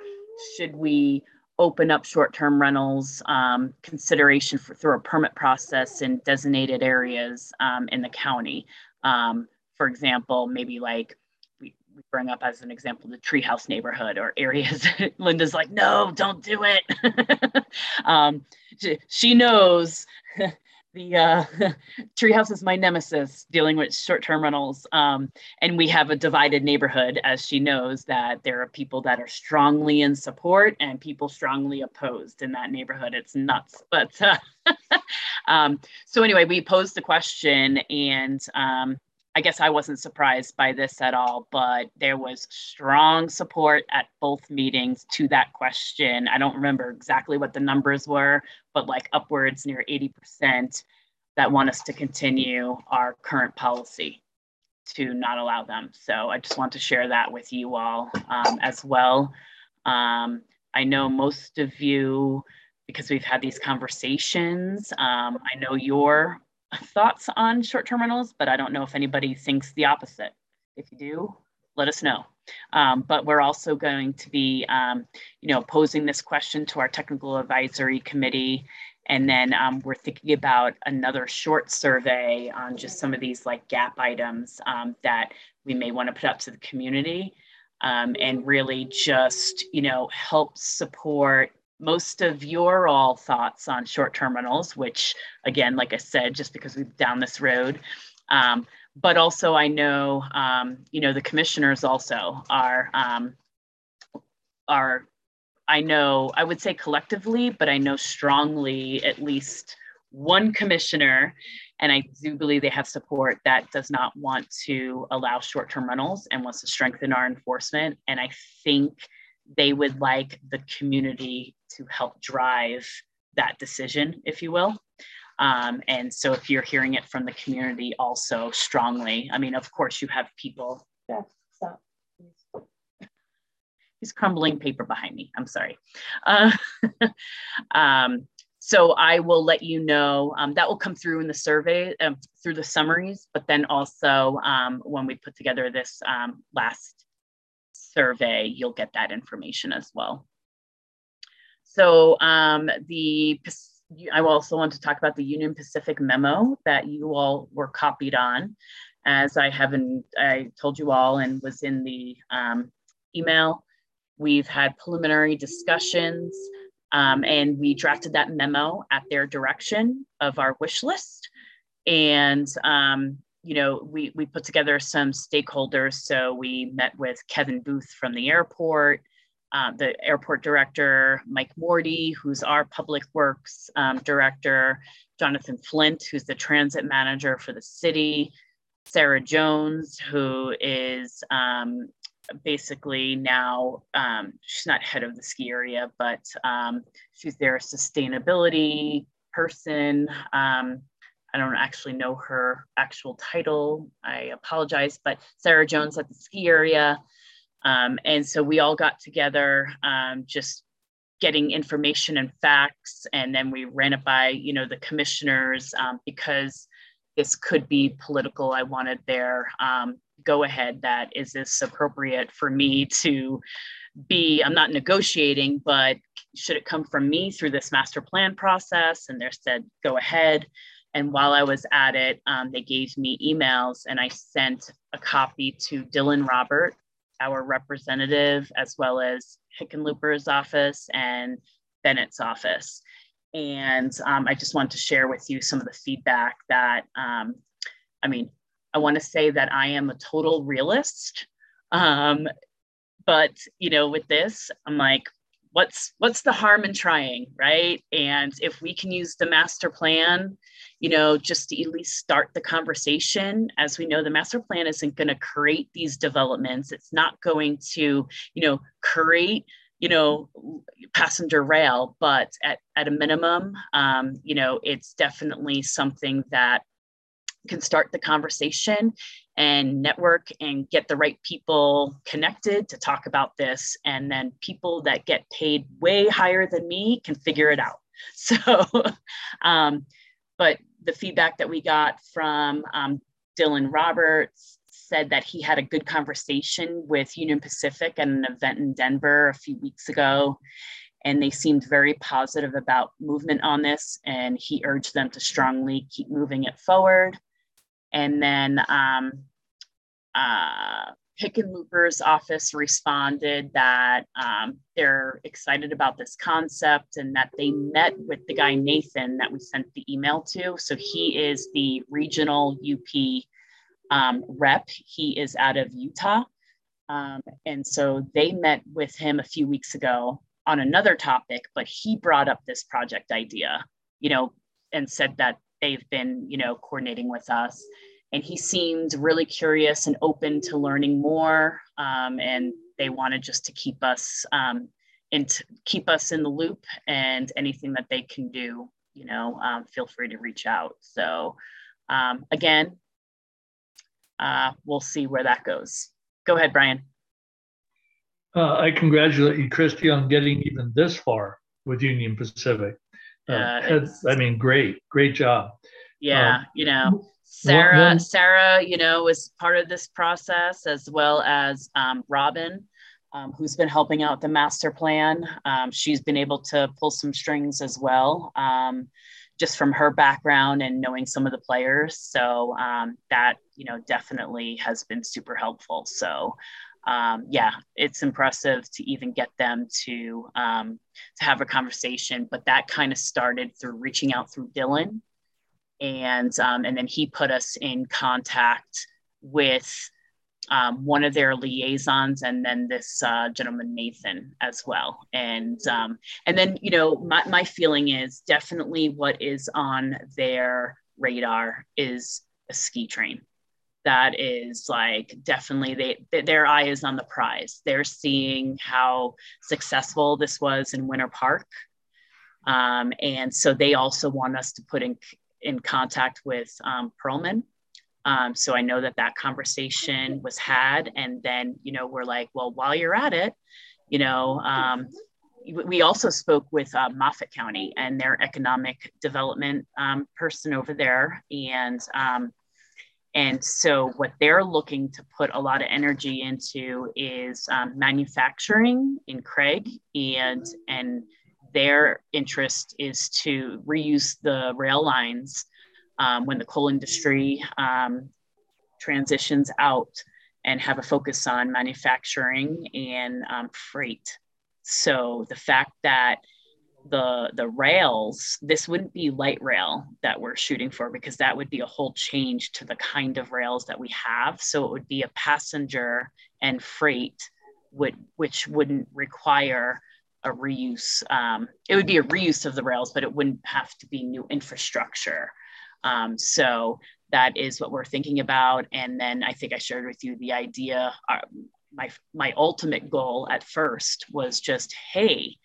[SPEAKER 5] should we open up short-term rentals um, consideration for, through a permit process in designated areas um, in the county? Um, for example, maybe like we, we bring up as an example the treehouse neighborhood or areas. Linda's like, no, don't do it. um, she, she knows the uh, treehouse is my nemesis dealing with short-term rentals um, and we have a divided neighborhood as she knows that there are people that are strongly in support and people strongly opposed in that neighborhood. It's nuts but uh, um, so anyway we posed the question and um, I guess I wasn't surprised by this at all, but there was strong support at both meetings to that question. I don't remember exactly what the numbers were, but like upwards near 80% that want us to continue our current policy to not allow them. So I just want to share that with you all um, as well. Um, I know most of you, because we've had these conversations, um, I know you're thoughts on short-term rentals, but I don't know if anybody thinks the opposite. If you do, let us know. Um, but we're also going to be, um, you know, posing this question to our technical advisory committee. And then um, we're thinking about another short survey on just some of these like gap items um, that we may want to put out to the community um, and really just, you know, help support most of your all thoughts on short term rentals, which again, like I said, just because we've down this road. Um, but also I know, um, you know, the commissioners also are, um, are, I know, I would say collectively, but I know strongly at least one commissioner, and I do believe they have support that does not want to allow short-term rentals and wants to strengthen our enforcement. And I think they would like the community to help drive that decision, if you will. Um, and so if you're hearing it from the community also strongly, I mean, of course you have people. Yeah, stop. He's crumbling paper behind me. I'm sorry. Uh, um, so I will let you know um, that will come through in the survey um, through the summaries, but then also um, when we put together this um, last survey, you'll get that information as well. So um, the I also want to talk about the Union Pacific memo that you all were copied on, as I haven't I told you all and was in the um, email. We've had preliminary discussions um, and we drafted that memo at their direction of our wish list. And um, you know, we we put together some stakeholders. So we met with Kevin Booth from the airport, uh, the airport director, Mike Mordi, who's our public works um, director, Jonathan Flint, who's the transit manager for the city, Sarah Jones, who is um, basically now, um, she's not head of the ski area, but um, she's their sustainability person. Um, I don't actually know her actual title. I apologize, but Sarah Jones at the ski area. Um, and so we all got together, um, just getting information and facts, and then we ran it by, you know, the commissioners um, because this could be political. I wanted their um, go ahead that is this appropriate for me to be, I'm not negotiating, but should it come from me through this master plan process? And they said, go ahead. And while I was at it, um, they gave me emails and I sent a copy to Dylan Robert, our representative, as well as Hickenlooper's office and Bennet's office. And um, I just want to share with you some of the feedback that, um, I mean, I want to say that I am a total realist. Um, but you know, with this, I'm like, what's what's the harm in trying, right? And if we can use the master plan, you know, just to at least start the conversation, as we know, the master plan isn't going to create these developments. It's not going to, you know, create you know passenger rail but at, at a minimum um, you know it's definitely something that can start the conversation and network and get the right people connected to talk about this. And then people that get paid way higher than me can figure it out. So, um, but the feedback that we got from um, Dylan Roberts said that he had a good conversation with Union Pacific at an event in Denver a few weeks ago. And they seemed very positive about movement on this. And he urged them to strongly keep moving it forward. And then um, uh, Hickenlooper's office responded that um, they're excited about this concept and that they met with the guy Nathan that we sent the email to. So he is the regional UP um, rep. He is out of Utah. Um, and so they met with him a few weeks ago on another topic, but he brought up this project idea, you know, and said that they've been, you know, coordinating with us. And he seemed really curious and open to learning more. Um, and they wanted just to keep us um, and keep us in the loop and anything that they can do, you know, um, feel free to reach out. So um, again, uh, we'll see where that goes. Go ahead, Brian.
[SPEAKER 11] Uh, I congratulate you, Christy, on getting even this far with Union Pacific. Uh, I mean, great, great job.
[SPEAKER 5] Yeah, um, you know, Sarah, one, one, Sarah, you know, was part of this process as well as um, Robin, um, who's been helping out the master plan. Um, she's been able to pull some strings as well, um, just from her background and knowing some of the players. So um, that, you know, definitely has been super helpful. So um, yeah, it's impressive to even get them to um, to have a conversation. But that kind of started through reaching out through Dylan, and um, and then he put us in contact with um, one of their liaisons, and then this uh, gentleman Nathan as well. And um, and then you know my my feeling is definitely what is on their radar is a ski train that is like definitely they their eye is on the prize they're seeing how successful this was in winter park um, and so they also want us to put in in contact with um. Um, so I know that that conversation was had, and then you know we're like, well, while you're at it, you know, um, we also spoke with uh, Moffat County and their economic development um, person over there, and um, and so what they're looking to put a lot of energy into is um, manufacturing in Craig and and their interest is to reuse the rail lines um, when the coal industry um, transitions out and have a focus on manufacturing and um, freight. So the fact that the the rails, this wouldn't be light rail that we're shooting for because that would be a whole change to the kind of rails that we have. So it would be a passenger and freight, would, which wouldn't require a reuse. Um, it would be a reuse of the rails, but it wouldn't have to be new infrastructure. Um, so that is what we're thinking about. And then I think I shared with you the idea. Uh, my my ultimate goal at first was just, hey,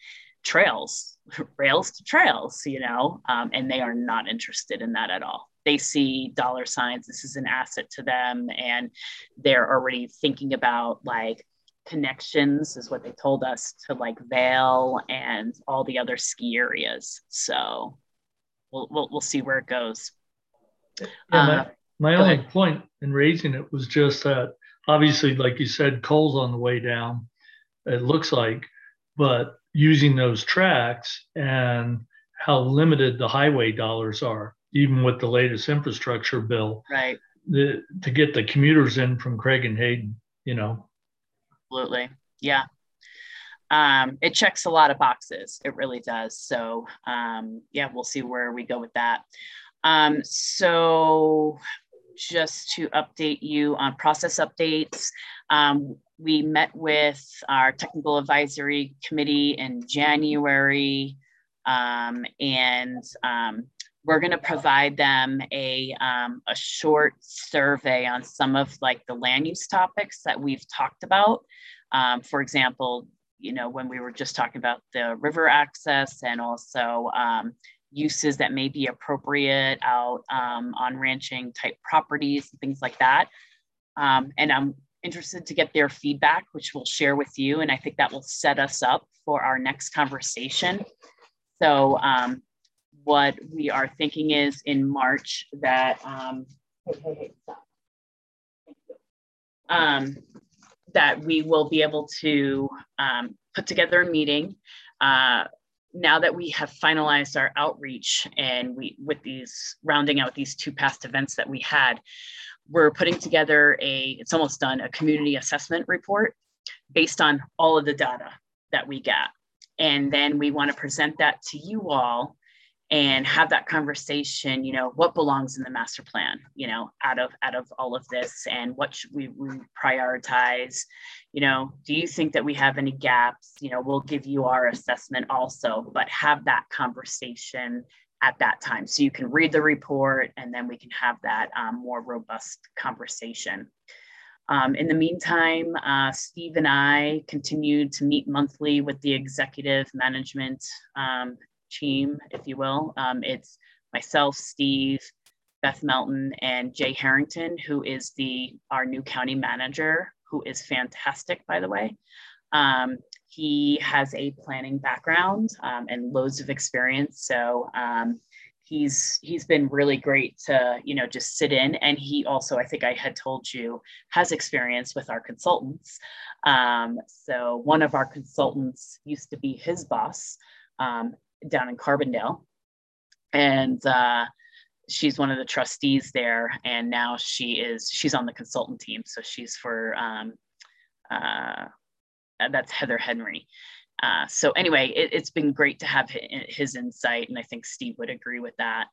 [SPEAKER 5] trails, rails to trails, you know, um, and they are not interested in that at all. They see dollar signs. This is an asset to them, and they're already thinking about like connections is what they told us to like Vail and all the other ski areas. So we'll we'll, we'll see where it goes.
[SPEAKER 11] Yeah, my, uh, my only ahead. point in raising it was just that obviously, like you said, coal's on the way down. It looks like, but using those tracks and how limited the highway dollars are, even with the latest infrastructure bill.
[SPEAKER 5] Right.
[SPEAKER 11] The, to get the commuters in from Craig and Hayden, you know,
[SPEAKER 5] absolutely. Yeah. Um, it checks a lot of boxes. It really does. So um, yeah, we'll see where we go with that. Um, so just to update you on process updates. Um, we met with our technical advisory committee in January, um, and um, we're going to provide them a, um, a short survey on some of like the land use topics that we've talked about. Um, for example, you know, when we were just talking about the river access and also um, uses that may be appropriate out um, on ranching type properties and things like that. Um, and I'm interested to get their feedback, which we'll share with you. And I think that will set us up for our next conversation. So um, what we are thinking is in March that um, um, that we will be able to um, put together a meeting uh, now that we have finalized our outreach and we with these rounding out these two past events that we had we're putting together a it's almost done a community assessment report based on all of the data that we get. And then we want to present that to you all and have that conversation you know what belongs in the master plan you know out of out of all of this and what should we, prioritize? You know do you think that we have any gaps? You know we'll give you our assessment also but have that conversation at that time so you can read the report and then we can have that um, more robust conversation. Um, in the meantime, uh, Steve and I continue to meet monthly with the executive management um, team, if you will. Um, it's myself, Steve, Beth Melton, and Jay Harrington, who is the our new county manager, who is fantastic, by the way. Um, he has a planning background um, and loads of experience. So um, he's he's been really great to you know just sit in and he also i think i had told you has experience with our consultants um, so one of our consultants used to be his boss um, down in Carbondale. And uh, she's one of the trustees there. And now she is, she's on the consultant team. So she's for, um, uh, that's Heather Henry. Uh, so anyway, it, has been great to have his insight, and I think Steve would agree with that.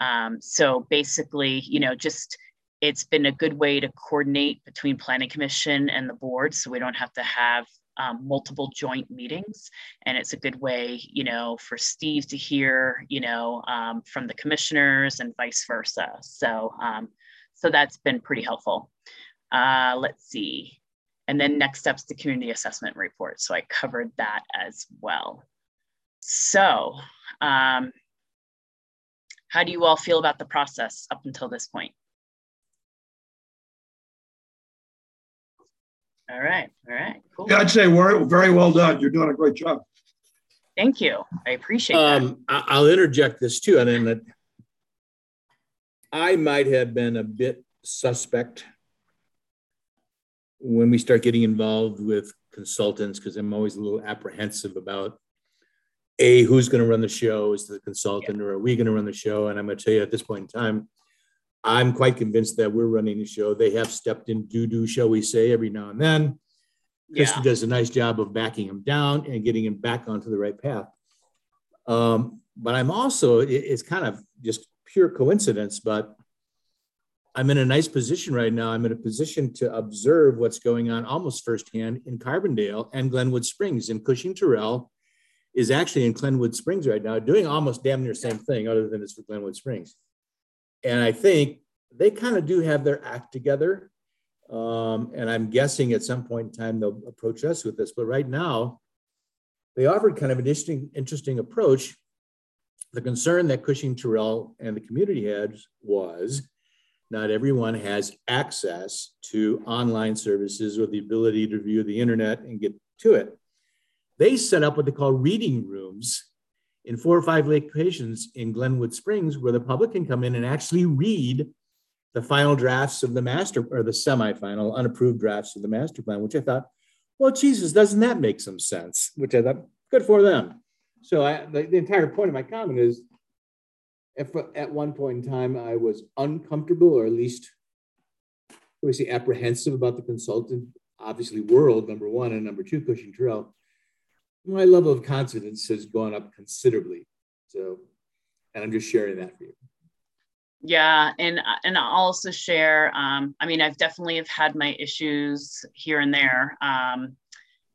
[SPEAKER 5] Um, so basically, you know, just it's been a good way to coordinate between Planning Commission and the board, so we don't have to have um, multiple joint meetings. And it's a good way you know for steve to hear you know um, from the commissioners and vice versa. So um, so that's been pretty helpful. Uh, let's see. And then next steps the community assessment report. So i covered that as well. So um, how do you all feel about the process up until this point All right. All right. Cool.
[SPEAKER 9] Yeah, I'd say we're very well done. You're doing a great job.
[SPEAKER 5] Thank you. I appreciate
[SPEAKER 7] um,
[SPEAKER 5] that.
[SPEAKER 7] I'll interject this too. And then I might have been a bit suspect when we start getting involved with consultants because I'm always a little apprehensive about a who's going to run the show is the consultant yeah. or are we going to run the show and i'm going to tell you at this point in time I'm quite convinced that we're running the show. They have stepped in doo doo, shall we say, every now and then. Krista yeah. does a nice job of backing him down and getting him back onto the right path. Um, but I'm also, it, it's kind of just pure coincidence, but I'm in a nice position right now. I'm in a position to observe what's going on almost firsthand in Carbondale and Glenwood Springs. And Cushing Terrell is actually in Glenwood Springs right now, doing almost damn near the same thing, other than it's for Glenwood Springs. And I think they kind of do have their act together. Um, and I'm guessing at some point in time they'll approach us with this. But right now, they offered kind of an interesting, interesting approach. The concern that Cushing Terrell and the community had was not everyone has access to online services or the ability to view the internet and get to it. They set up what they call reading rooms in four or five locations in Glenwood Springs where the public can come in and actually read the final drafts of the master or the semi-final unapproved drafts of the master plan, which I thought, well, Jesus, doesn't that make some sense? Which I thought, good for them. So I, the, the entire point of my comment is, if at one point in time I was uncomfortable or at least, say, apprehensive about the consultant, obviously world, number one, and number two, Cushing Terrell, my level of confidence has gone up considerably. So, and I'm just sharing that for you.
[SPEAKER 5] Yeah, and and I'll also share. Um, I mean, I've definitely have had my issues here and there, um,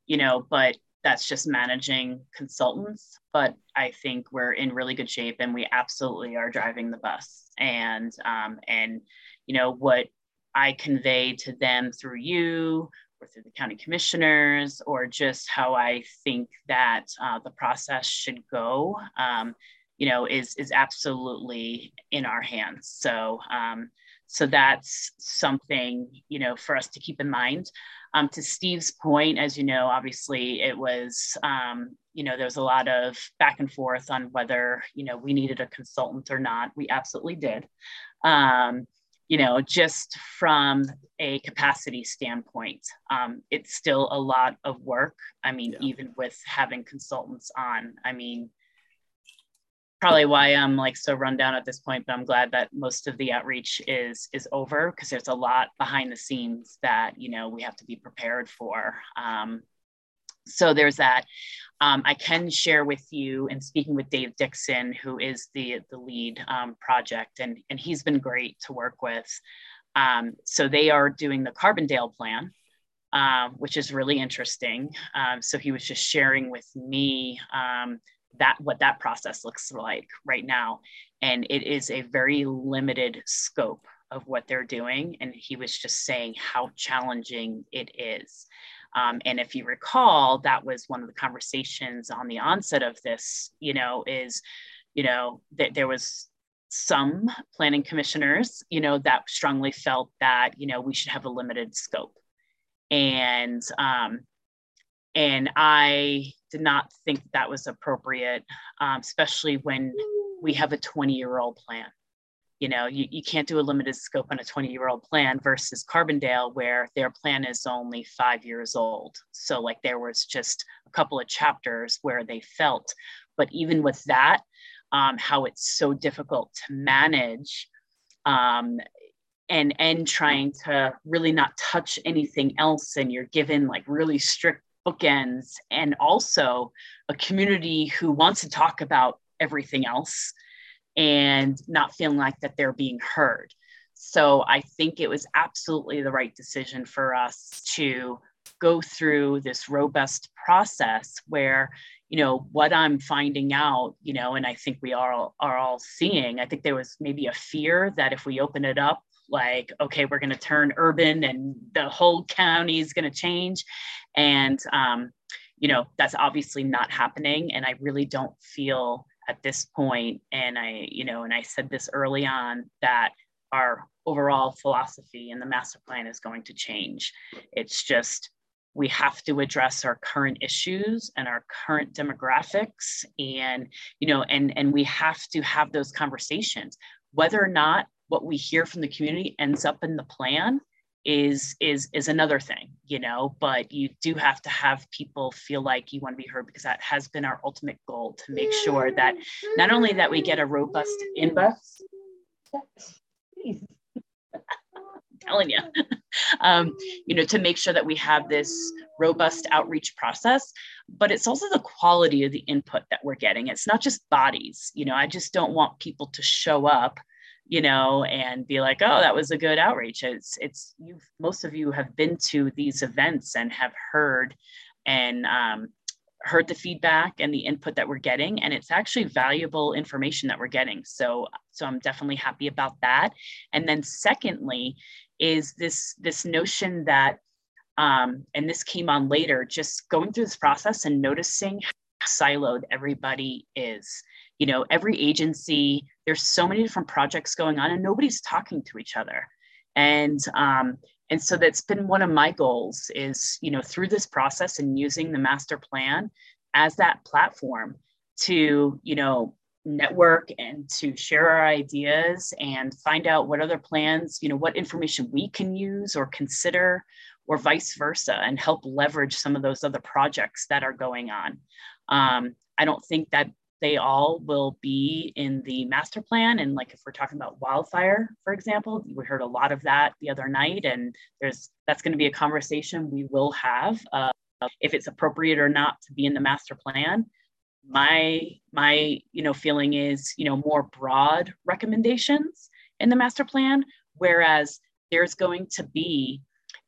[SPEAKER 5] you know, but that's just managing consultants. But I think we're in really good shape, and we absolutely are driving the bus. And um, and you know what I convey to them through you or through the county commissioners, or just how I think that uh, the process should go. Um, you know, is is absolutely in our hands. So um, so that's something you know for us to keep in mind. Um, to Steve's point, as you know, obviously it was um, you know there was a lot of back and forth on whether you know we needed a consultant or not. We absolutely did. Um, you know, just from a capacity standpoint, um, it's still a lot of work. I mean, yeah. even with having consultants on, I mean, probably why I'm like so run down at this point, but I'm glad that most of the outreach is is over because there's a lot behind the scenes that you know we have to be prepared for. Um, so there's that. Um, I can share with you and speaking with Dave Dixon, who is the the lead um, project, and and he's been great to work with. Um, so they are doing the Carbondale plan. Um, which is really interesting. Um, so he was just sharing with me um, that what that process looks like right now and it is a very limited scope of what they're doing and he was just saying how challenging it is um, and if you recall that was one of the conversations on the onset of this you know is you know that there was some planning commissioners you know that strongly felt that you know we should have a limited scope and um, and I did not think that was appropriate, um, especially when we have a 20 year old plan. You know, you, you can't do a limited scope on a 20 year old plan versus Carbondale, where their plan is only five years old. So, like, there was just a couple of chapters where they felt, but even with that, um, how it's so difficult to manage um, and and trying to really not touch anything else and you're given like really strict bookends and also a community who wants to talk about everything else and not feeling like that they're being heard. So I think it was absolutely the right decision for us to go through this robust process where you know what i'm finding out you know and i think we are are all seeing i think there was maybe a fear that if we open it up like okay we're going to turn urban and the whole county is going to change and um, you know that's obviously not happening and i really don't feel at this point and i you know and i said this early on that our overall philosophy and the master plan is going to change. It's just we have to address our current issues and our current demographics and you know and and we have to have those conversations. Whether or not what we hear from the community ends up in the plan is is is another thing you know but you do have to have people feel like you want to be heard because that has been our ultimate goal to make sure that not only that we get a robust inbox telling you um, you know to make sure that we have this robust outreach process but it's also the quality of the input that we're getting. It's not just bodies you know i just don't want people to show up you know, and be like, oh, that was a good outreach. It's it's you most of you have been to these events and have heard and um, heard the feedback and the input that we're getting and it's actually valuable information that we're getting. So so i'm definitely happy about that. And then secondly is this this notion that um, and this came on later just going through this process and noticing how siloed everybody is. You know every agency there's so many different projects going on and nobody's talking to each other. And um, and so that's been one of my goals is you know through this process and using the master plan as that platform to you know network and to share our ideas and find out what other plans you know what information we can use or consider or vice versa and help leverage some of those other projects that are going on. Um, i don't think that they all will be in the master plan. And like if we're talking about wildfire, for example, we heard a lot of that the other night, and there's that's going to be a conversation we will have uh, if it's appropriate or not to be in the master plan. My my you know feeling is you know more broad recommendations in the master plan, whereas there's going to be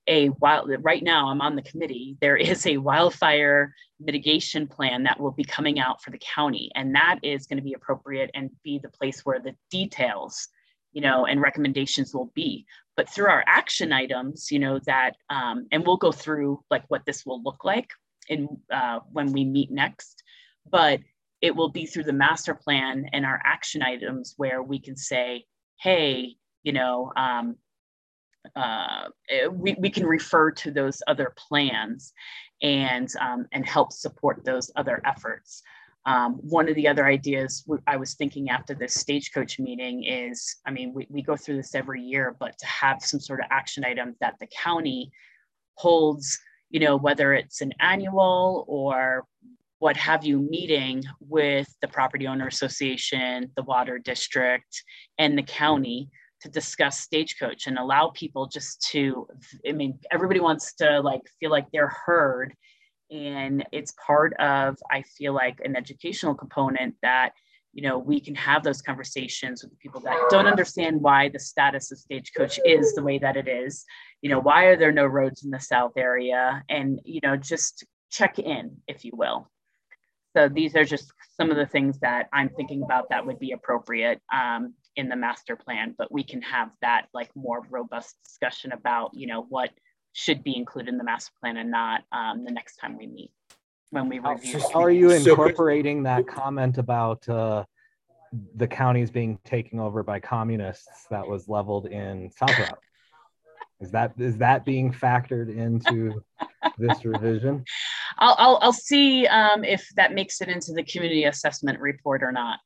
[SPEAKER 5] a wild right now i'm on the committee there is a wildfire mitigation plan that will be coming out for the county. And that is going to be appropriate and be the place where the details you know and recommendations will be. But through our action items you know that um, and we'll go through like what this will look like in uh, when we meet next. But it will be through the master plan and our action items where we can say hey you know um, uh, eh, we, we can refer to those other plans and, um, and help support those other efforts. Um, one of the other ideas I was thinking after this stagecoach meeting is, I mean, we, we go through this every year, but to have some sort of action item that the county holds, you know, whether it's an annual or what have you meeting with the property owner association, the water district, and the county to discuss stagecoach and allow people just to i mean everybody wants to like feel like they're heard. And it's part of i feel like an educational component that you know we can have those conversations with people that don't understand why the status of stagecoach is the way that it is. You know why are there no roads in the south area? And you know just check in if you will. So these are just some of the things that i'm thinking about that would be appropriate. Um, in the master plan, but we can have that like more robust discussion about, you know, what should be included in the master plan and not um, the next time we meet when we review.
[SPEAKER 6] How are you incorporating that comment about uh, the counties being taken over by communists that was leveled in South Routt? Is that is that being factored into this revision?
[SPEAKER 5] I'll, I'll, I'll see um, if that makes it into the community assessment report or not.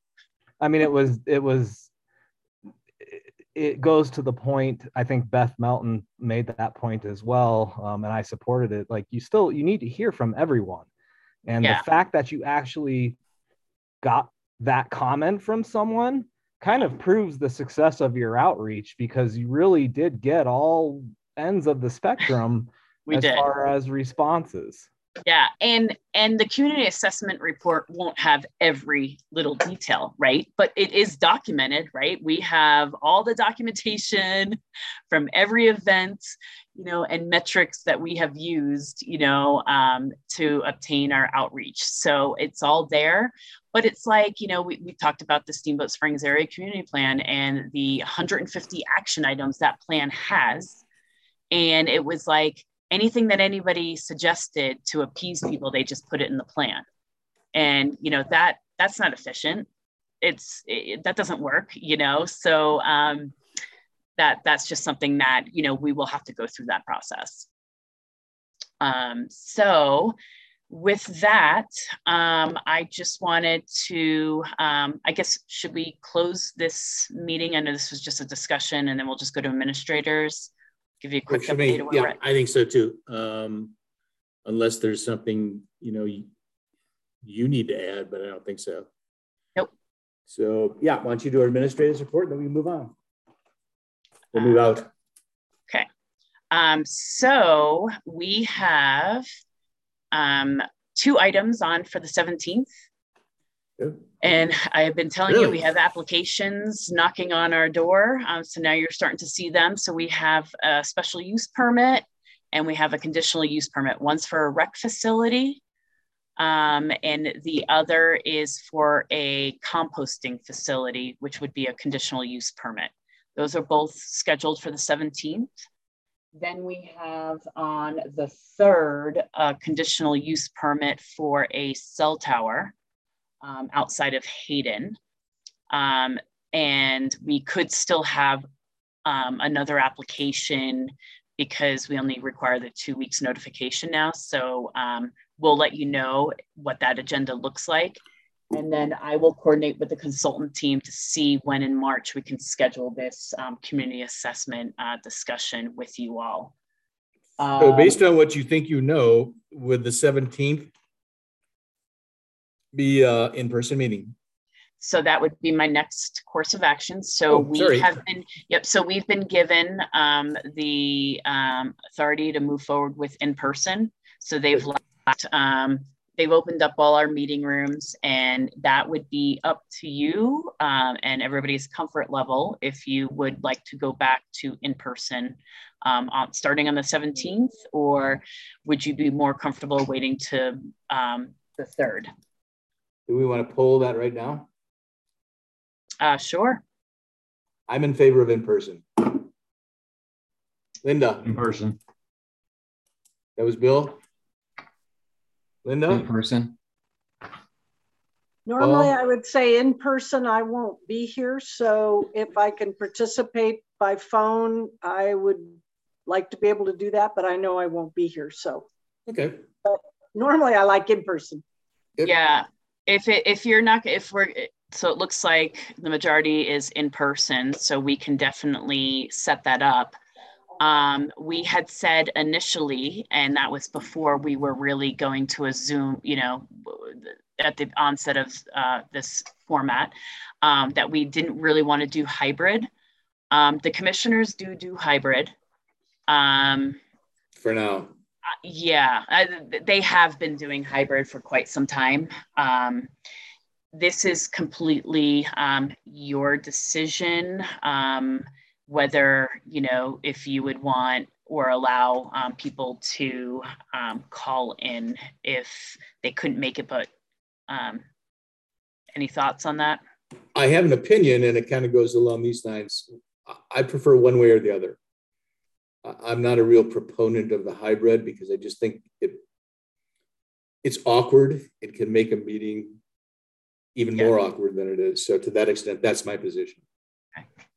[SPEAKER 6] I mean, it was it was it goes to the point i think beth melton made that point as well um, and i supported it like you still you need to hear from everyone and yeah. the fact that you actually got that comment from someone kind of proves the success of your outreach because you really did get all ends of the spectrum as did. far as responses
[SPEAKER 5] yeah and and the community assessment report won't have every little detail right? But it is documented right? We have all the documentation from every event you know and metrics that we have used you know um, to obtain our outreach. So it's all there but it's like you know we, we talked about the steamboat springs area community plan and the 150 action items that plan has. And it was like anything that anybody suggested to appease people, they just put it in the plan. And, you know, that that's not efficient. It's it, that doesn't work, you know? So um, that that's just something that, you know, we will have to go through that process. Um, so with that, um, I just wanted to, um, I guess, should we close this meeting? I know this was just a discussion and then we'll just go to administrators give you a quick update.
[SPEAKER 7] Yeah, I think so too. Um, unless there's something you know you, you need to add, but I don't think so.
[SPEAKER 5] Nope.
[SPEAKER 7] So yeah, why don't you do our administrative support, then we move on. We'll move out.
[SPEAKER 5] Okay. Um, so we have um, two items on for the 17th. And I have been telling really? you we have applications knocking on our door. Um, so now you're starting to see them. So we have a special use permit and we have a conditional use permit. One's for a rec facility, um, and the other is for a composting facility, which would be a conditional use permit. Those are both scheduled for the 17th. Then we have on the third a conditional use permit for a cell tower um, outside of Hayden. Um, and we could still have um, another application because we only require the two weeks notification now. So um, we'll let you know what that agenda looks like. And then I will coordinate with the consultant team to see when in March we can schedule this um, community assessment uh, discussion with you all.
[SPEAKER 7] So based on what you think you know, with the 17th, be uh, in-person meeting.
[SPEAKER 5] So that would be my next course of action. So oh, we sorry. have been, yep. So we've been given um, the um, authority to move forward with in-person. So they've left um, they've opened up all our meeting rooms, and that would be up to you um, and everybody's comfort level if you would like to go back to in person um, on, starting on the 17th, or would you be more comfortable waiting to um, the 3rd?
[SPEAKER 7] Do we want to poll that right now?
[SPEAKER 5] Uh, sure.
[SPEAKER 7] I'm in favor of in person. Linda,
[SPEAKER 1] In person.
[SPEAKER 7] that was Bill. Linda.
[SPEAKER 14] In person.
[SPEAKER 2] Normally,
[SPEAKER 7] Well-
[SPEAKER 2] I would say in person, I won't be here. So if I can participate by phone, I would like to be able to do that, but I know I won't be here. So
[SPEAKER 7] okay.
[SPEAKER 2] normally I like in person.
[SPEAKER 5] Yeah. If it if you're not if we're so it looks like the majority is in person, so we can definitely set that up. Um, we had said initially, and that was before we were really going to a Zoom, you know, at the onset of uh, this format, um, that we didn't really want to do hybrid. Um, the commissioners do do hybrid. Um,
[SPEAKER 7] For now.
[SPEAKER 5] Yeah, I, they have been doing hybrid for quite some time. Um, this is completely um, your decision um, whether you know if you would want or allow um, people to um, call in if they couldn't make it. But um, any thoughts on that?
[SPEAKER 7] I have an opinion and it kind of goes along these lines. I- I prefer one way or the other. I- I'm not a real proponent of the hybrid because I just think it it's awkward. It can make a meeting even
[SPEAKER 5] Yeah.
[SPEAKER 7] more awkward than it is. So to that extent, that's my position.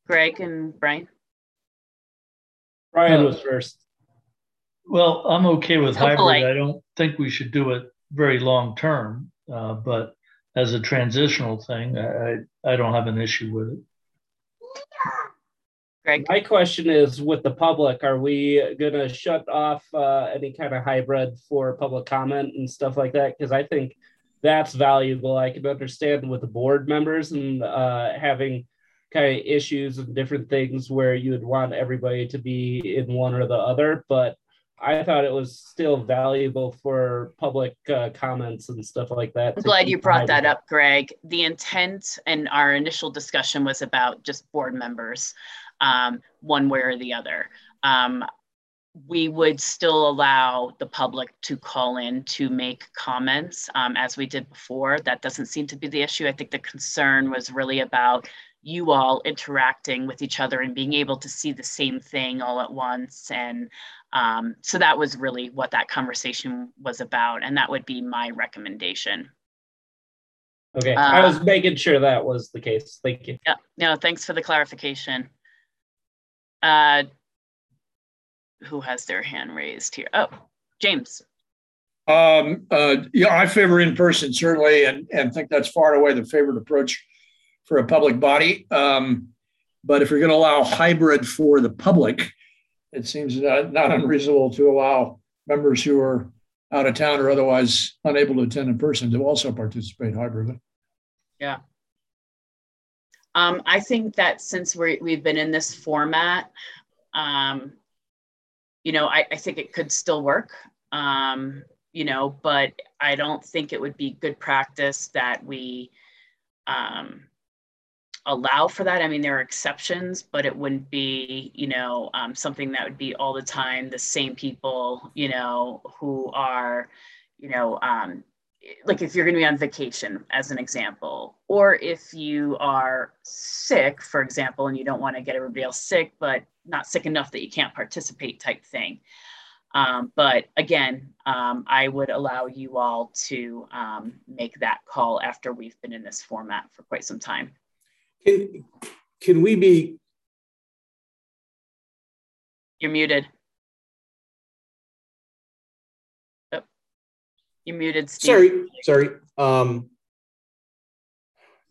[SPEAKER 5] Greg and Brian.
[SPEAKER 10] Brian
[SPEAKER 11] Uh,
[SPEAKER 10] was first.
[SPEAKER 11] Well, I'm okay with
[SPEAKER 5] So
[SPEAKER 11] hybrid. I don't think we should do it very long term, uh, but as a transitional thing, I, I, I don't have an issue with it.
[SPEAKER 5] Greg.
[SPEAKER 10] My question is with the public, are we gonna shut off uh, any kind of hybrid for public comment and stuff like that? Because I think that's valuable. I can understand with the board members and uh, having kind of issues and different things where you would want everybody to be in one or the other, but I thought it was still valuable for public uh, comments and stuff like that.
[SPEAKER 5] I'm glad you brought that up, Greg. The intent and our initial discussion was about just board members, um, one way or the other. Um, we would still allow the public to call in to make comments um, as we did before. That doesn't seem to be the issue. I think the concern was really about you all interacting with each other and being able to see the same thing all at once. And um, so that was really what that conversation was about. And that would be my recommendation.
[SPEAKER 10] Okay, I
[SPEAKER 5] Uh,
[SPEAKER 10] was making sure that was the case. Thank you.
[SPEAKER 5] Yeah, no, thanks for the clarification. Uh, who has their hand raised here? Oh, James.
[SPEAKER 9] Um, uh, yeah, I favor in person certainly, and, and think that's far and away the favored approach for a public body. Um, but if you're going to allow hybrid for the public, it seems not, not unreasonable to allow members who are out of town or otherwise unable to attend in person to also participate hybridly.
[SPEAKER 5] Yeah. Um, I think that since we're, we've been in this format, um, you know, I, I think it could still work. Um, you know, but I don't think it would be good practice that we um, allow for that. I mean, there are exceptions, but it wouldn't be, you know, um, something that would be all the time the same people, you know, who are, you know, um, like if you're going to be on vacation, as an example, or if you are sick, for example, and you don't want to get everybody else sick, but not sick enough that you can't participate, type thing. Um, but again, um, I would allow you all to um, make that call after we've been in this format for quite some time.
[SPEAKER 7] Can, can we be,
[SPEAKER 5] You're muted. You're muted, Steve.
[SPEAKER 7] sorry, sorry. Um,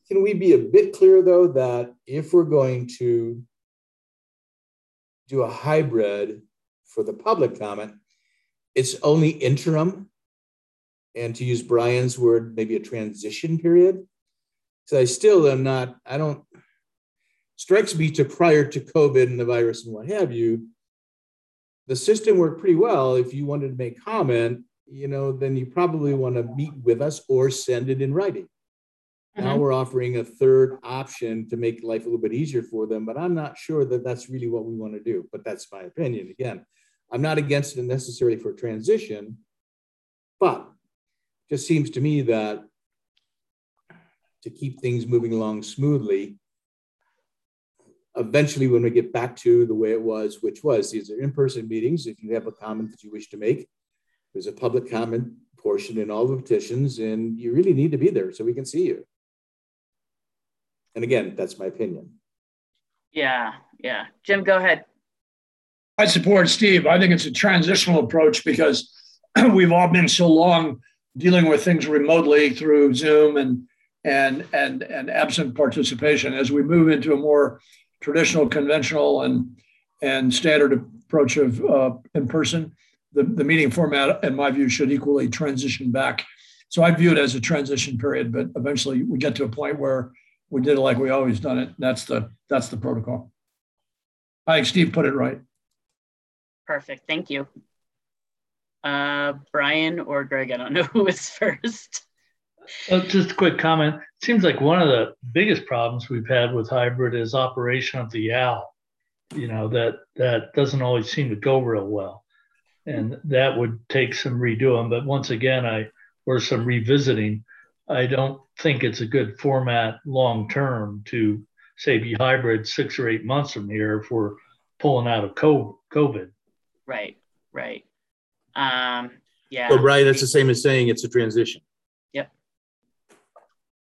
[SPEAKER 7] can we be a bit clear though that if we're going to do a hybrid for the public comment, it's only interim? And to use Brian's word, maybe a transition period? So I still am not, I don't, strikes me to prior to COVID and the virus and what have you, the system worked pretty well. If you wanted to make comment, you know, then you probably want to meet with us or send it in writing. Now
[SPEAKER 5] Mhm.
[SPEAKER 7] we're offering a third option to make life a little bit easier for them, but I'm not sure that that's really what we want to do. But that's my opinion. Again, I'm not against it necessarily for transition, but just seems to me that to keep things moving along smoothly, eventually when we get back to the way it was, which was these are in-person meetings. If you have a comment that you wish to make, there's a public comment portion in all the petitions, and you really need to be there so we can see you. And again, that's my opinion.
[SPEAKER 5] Yeah, yeah. Jim, go ahead.
[SPEAKER 9] I support Steve. I think it's a transitional approach because we've all been so long dealing with things remotely through Zoom and and and and absent participation. As we move into a more traditional, conventional, and and standard approach of uh, in person, the, the meeting format, in my view, should equally transition back. So I view it as a transition period, but eventually we get to a point where we did it like we always done it. That's the that's the protocol. I think Steve put it right.
[SPEAKER 5] Perfect. Thank you. Uh, Brian or Greg, I don't know who is first.
[SPEAKER 11] Uh, just a quick comment. Seems like one of the biggest problems we've had with hybrid is operation of the OWL. You know that that doesn't always seem to go real well, and that would take some redoing. But once again, I or some revisiting. I don't think it's a good format long term to say be hybrid six or eight months from here if we're pulling out of COVID.
[SPEAKER 5] Right, right. Um, yeah.
[SPEAKER 7] So Brian, that's the same as saying it's a transition.
[SPEAKER 5] Yep.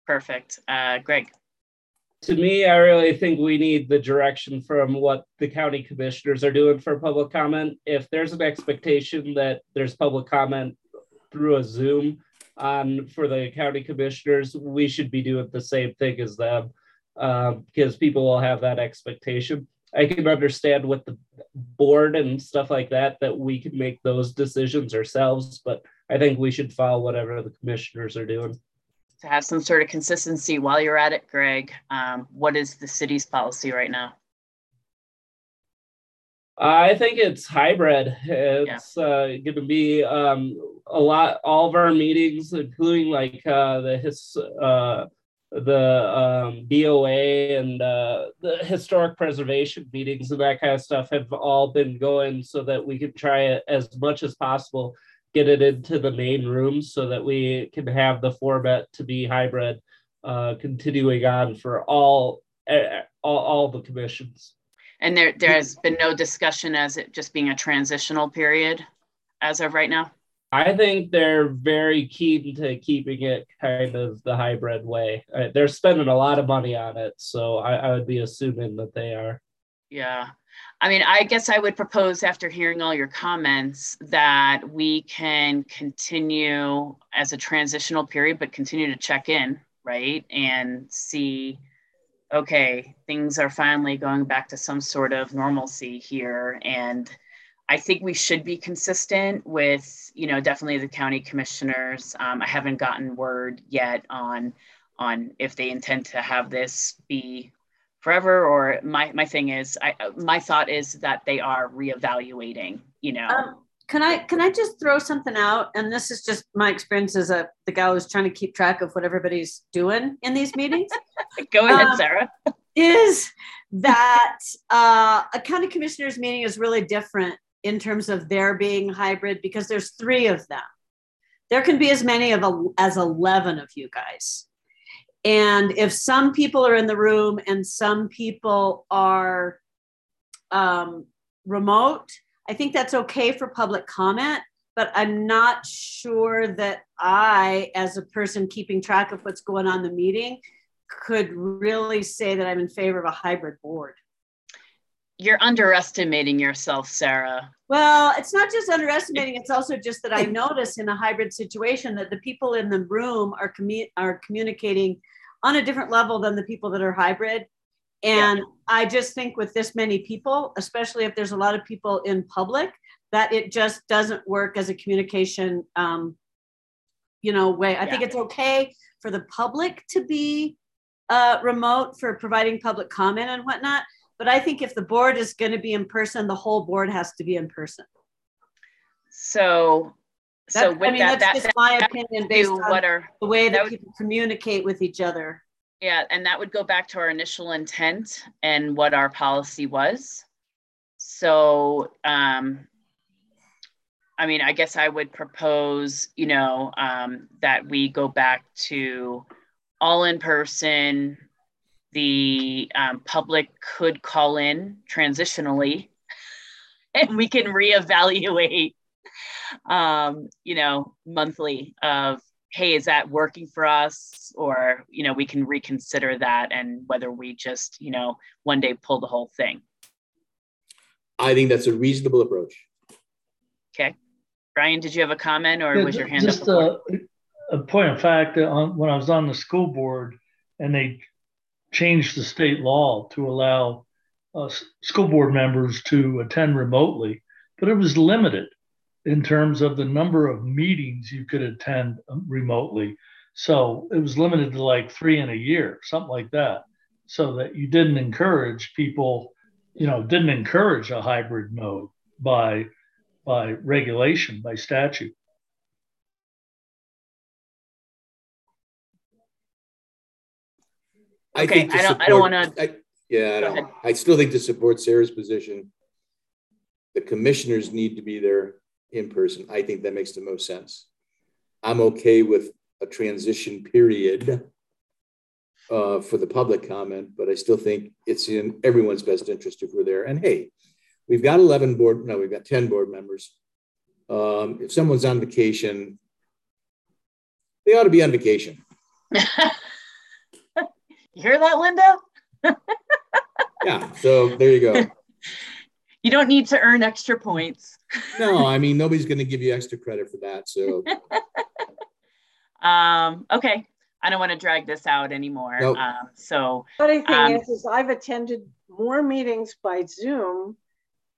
[SPEAKER 5] Perfect. Uh, Greg.
[SPEAKER 10] To me, I really think we need the direction from what the county commissioners are doing for public comment. If there's an expectation that there's public comment through a Zoom on for the county commissioners, we should be doing the same thing as them um, because people will have that expectation. I can understand with the board and stuff like that that we can make those decisions ourselves, but I think we should follow whatever the commissioners are doing.
[SPEAKER 5] To have some sort of consistency while you're at it, Greg, um, what is the city's policy right now?
[SPEAKER 10] I think it's hybrid. It's uh, going to be um, a lot. All of our meetings, including like uh, the his, uh, the um, BOA and uh, the historic preservation meetings and that kind of stuff, have all been going so that we can try it as much as possible, get it into the main rooms so that we can have the format to be hybrid, uh, continuing on for all eh, all, all the commissions.
[SPEAKER 5] And there, there has been no discussion as it just being a transitional period as of right now?
[SPEAKER 10] I think they're very keen to keeping it kind of the hybrid way. Uh, they're spending a lot of money on it, so I, I would be assuming that they are.
[SPEAKER 5] Yeah. I mean, I guess I would propose after hearing all your comments that we can continue as a transitional period, but continue to check in, right? And see, okay, things are finally going back to some sort of normalcy here. And I think we should be consistent with, you know, definitely the county commissioners. Um, I haven't gotten word yet on on if they intend to have this be forever or my my thing is I my thought is that they are reevaluating, you know.
[SPEAKER 4] Um, can I can I just throw something out? And this is just my experience as a the guy who's trying to keep track of what everybody's doing in these meetings.
[SPEAKER 5] Go ahead,
[SPEAKER 4] Um,
[SPEAKER 5] Sarah.
[SPEAKER 4] is that uh, a county commissioners meeting is really different in terms of their being hybrid because there's three of them. There can be as many of a, as 11 of you guys. And if some people are in the room and some people are um, remote, I think that's okay for public comment. But I'm not sure that I, as a person keeping track of what's going on in the meeting, could really say that I'm in favor of a hybrid board.
[SPEAKER 5] You're underestimating yourself, Sarah.
[SPEAKER 4] Well, it's not just underestimating, it's also just that I notice in a hybrid situation that the people in the room are commu- are communicating on a different level than the people that are hybrid. And I just think with this many people, especially if there's a lot of people in public, that it just doesn't work as a communication um, you know, way. I think it's okay for the public to be uh, remote for providing public comment and whatnot. But I think if the board is going to be in person, the whole board has to be in person.
[SPEAKER 5] So so
[SPEAKER 4] That's- I mean,
[SPEAKER 5] that,
[SPEAKER 4] that's
[SPEAKER 5] that,
[SPEAKER 4] just my
[SPEAKER 5] that
[SPEAKER 4] opinion based on
[SPEAKER 5] what are
[SPEAKER 4] the way
[SPEAKER 5] that
[SPEAKER 4] that
[SPEAKER 5] would-
[SPEAKER 4] people communicate with each other.
[SPEAKER 5] Yeah, and that would go back to our initial intent and what our policy was. So, um, I mean, I guess I would propose, you know, um, that we go back to all in person. The um, public could call in transitionally, and we can reevaluate, um, you know, monthly of hey, is that working for us? Or, you know, we can reconsider that and whether we just, you know, one day pull the whole thing.
[SPEAKER 7] I think that's a reasonable approach.
[SPEAKER 5] Okay. Brian, did you have a comment or
[SPEAKER 11] Yeah,
[SPEAKER 5] was your
[SPEAKER 11] ju-
[SPEAKER 5] hand?
[SPEAKER 11] Just
[SPEAKER 5] before?
[SPEAKER 11] a, a point of fact, on, when I was on the school board and they changed the state law to allow uh, school board members to attend remotely, but it was limited in terms of the number of meetings you could attend um, remotely. So it was limited to like three in a year, something like that. So that you didn't encourage people, you know, didn't encourage a hybrid mode by by regulation, by statute.
[SPEAKER 7] I
[SPEAKER 5] Okay,
[SPEAKER 7] think
[SPEAKER 5] I don't- I don't wanna-
[SPEAKER 7] I- Yeah, I don't. I still think to support Sarah's position, the commissioners need to be there in person. I think that makes the most sense. I'm okay with a transition period uh, for the public comment, but I still think it's in everyone's best interest if we're there. And hey, we've got 11 board, no, we've got 10 board members. Um, if someone's on vacation, they ought to be on vacation.
[SPEAKER 5] You hear that, Linda?
[SPEAKER 7] Yeah, so there you go.
[SPEAKER 5] You don't need to earn extra points.
[SPEAKER 7] No, I mean, nobody's going to give you extra credit for that. So,
[SPEAKER 5] Um, okay. I don't want to drag this out anymore.
[SPEAKER 7] Nope.
[SPEAKER 5] Um, so,
[SPEAKER 2] Funny thing
[SPEAKER 5] Um,
[SPEAKER 2] is, is I've attended more meetings by Zoom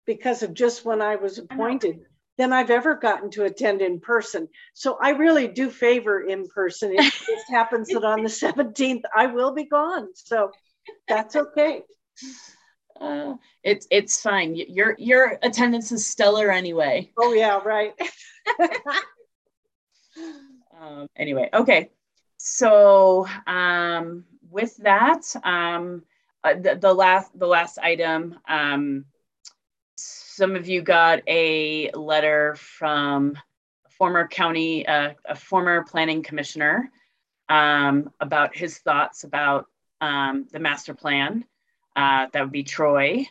[SPEAKER 2] because of just when I was appointed than I've ever gotten to attend in person. So I really do favor in person. It just happens that on the 17th, I will be gone. So that's okay.
[SPEAKER 5] uh, it's it's fine. Your your attendance is stellar anyway.
[SPEAKER 2] Oh, yeah, right.
[SPEAKER 5] Um, anyway, okay. So um, with that, um, uh, the, the last the last item. Um, some of you got a letter from a former county, uh, a former planning commissioner, um, about his thoughts about um, the master plan. Uh, that would be Troy.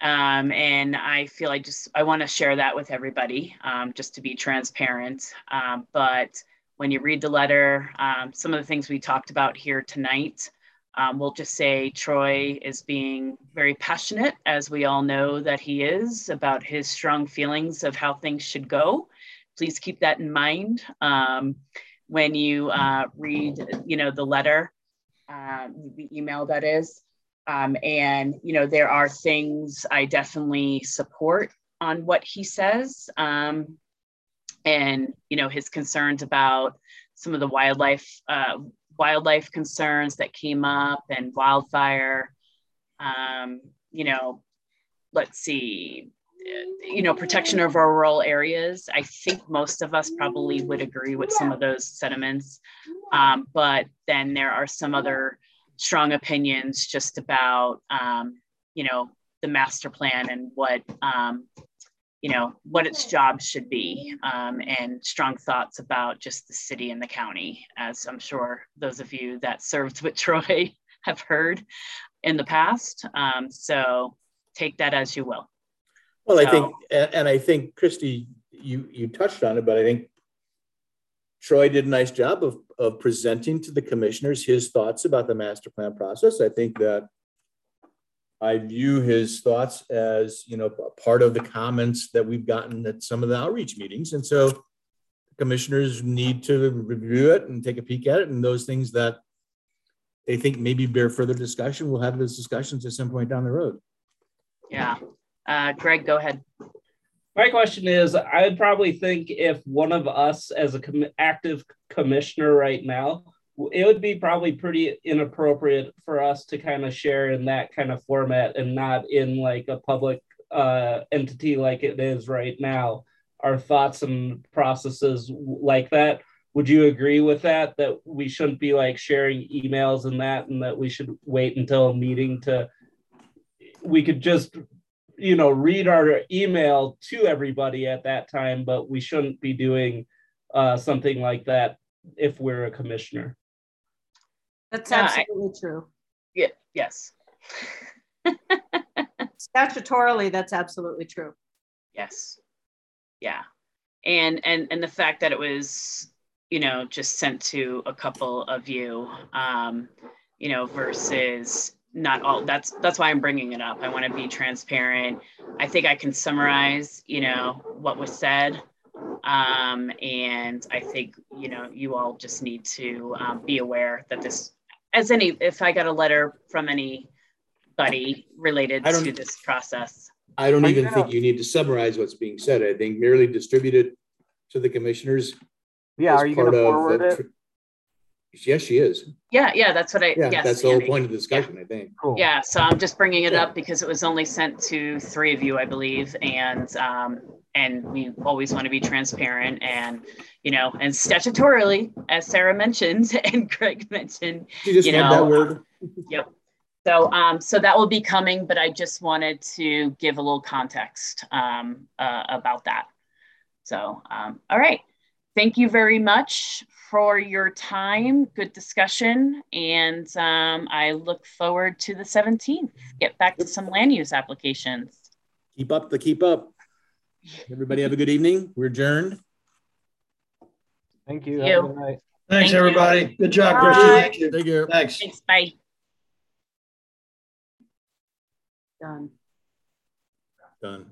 [SPEAKER 5] Um, and I feel I just I want to share that with everybody, um, just to be transparent. Um, but when you read the letter, um, some of the things we talked about here tonight, um, we'll just say Troy is being very passionate, as we all know that he is, about his strong feelings of how things should go. Please keep that in mind um, when you uh, read, you know, the letter, uh, the email that is. Um, and you know, there are things I definitely support on what he says. Um, and you know his concerns about some of the wildlife uh, wildlife concerns that came up and wildfire um, you know let's see you know protection of our rural areas. I think most of us probably would agree with some of those sentiments. Um, but then there are some other strong opinions just about um, you know the master plan and what um, you know what its job should be um, and strong thoughts about just the city and the county as i'm sure those of you that served with troy have heard in the past um, so take that as you will
[SPEAKER 7] well, I think, and, and I think Christy, you you touched on it, but I think Troy did a nice job of of presenting to the commissioners his thoughts about the master plan process. I think that I view his thoughts as you know part of the comments that we've gotten at some of the outreach meetings, and so commissioners need to review it and take a peek at it, and those things that they think maybe bear further discussion, we'll have those discussions at some point down the road.
[SPEAKER 5] yeah. Uh, greg go ahead.
[SPEAKER 10] My question is I'd probably think if one of us, as a com- active commissioner right now, it would be probably pretty inappropriate for us to kind of share in that kind of format and not in like a public uh, entity like it is right now. our thoughts and processes like that. Would you agree with that? That we shouldn't be like sharing emails and that, and that we should wait until a meeting to. We could just, you know, read our email to everybody at that time, but we shouldn't be doing uh, something like that if we're a commissioner.
[SPEAKER 4] That's
[SPEAKER 5] Yeah, I-
[SPEAKER 4] absolutely true.
[SPEAKER 5] Yeah, yes,
[SPEAKER 4] Statutorily, that's absolutely true.
[SPEAKER 5] yes. Yeah. And and and the fact that it was, you know, just sent to a couple of you, um, you know, versus not all that's that's why I'm bringing it up. I want to be transparent. I think I can summarize, you know, what was said. Um, and I think, you know, you all just need to um, be aware that this, as any, if I got a letter from anybody related
[SPEAKER 7] I don't-
[SPEAKER 5] to this process.
[SPEAKER 7] I don't
[SPEAKER 8] Are you
[SPEAKER 7] even think you need to summarize what's being said. I think merely distribute it to the commissioners.
[SPEAKER 8] Yeah,
[SPEAKER 7] as
[SPEAKER 8] are you going to forward
[SPEAKER 7] the
[SPEAKER 8] it?
[SPEAKER 7] tr- Yes, she is.
[SPEAKER 5] Yeah, yeah, that's what I,
[SPEAKER 7] Yeah,
[SPEAKER 5] yes.
[SPEAKER 7] that's the whole point of the discussion, I think.
[SPEAKER 8] Cool.
[SPEAKER 5] Yeah, so I'm just bringing it
[SPEAKER 7] Yeah.
[SPEAKER 5] up because it was only sent to three of you, I believe, and um, and we always want to be transparent and you know, and statutorily, as Sarah mentioned and Greg mentioned,
[SPEAKER 7] You just
[SPEAKER 5] you
[SPEAKER 7] love that word.
[SPEAKER 5] Yep. So um, so that will be coming, but I just wanted to give a little context um, uh, about that. So um, all right, thank you very much for your time. Good discussion, and um, I look forward to the 17th. Get back to some land use applications.
[SPEAKER 7] Keep up the keep up. Everybody have a good evening. We're adjourned.
[SPEAKER 6] Thank you.
[SPEAKER 5] Thank you.
[SPEAKER 9] Thanks,
[SPEAKER 5] Thank you.
[SPEAKER 9] everybody. Good job,
[SPEAKER 5] Bye.
[SPEAKER 9] Christian. Thank you.
[SPEAKER 7] Take care.
[SPEAKER 9] Thanks.
[SPEAKER 5] Thanks. Bye.
[SPEAKER 4] Done.
[SPEAKER 7] Done.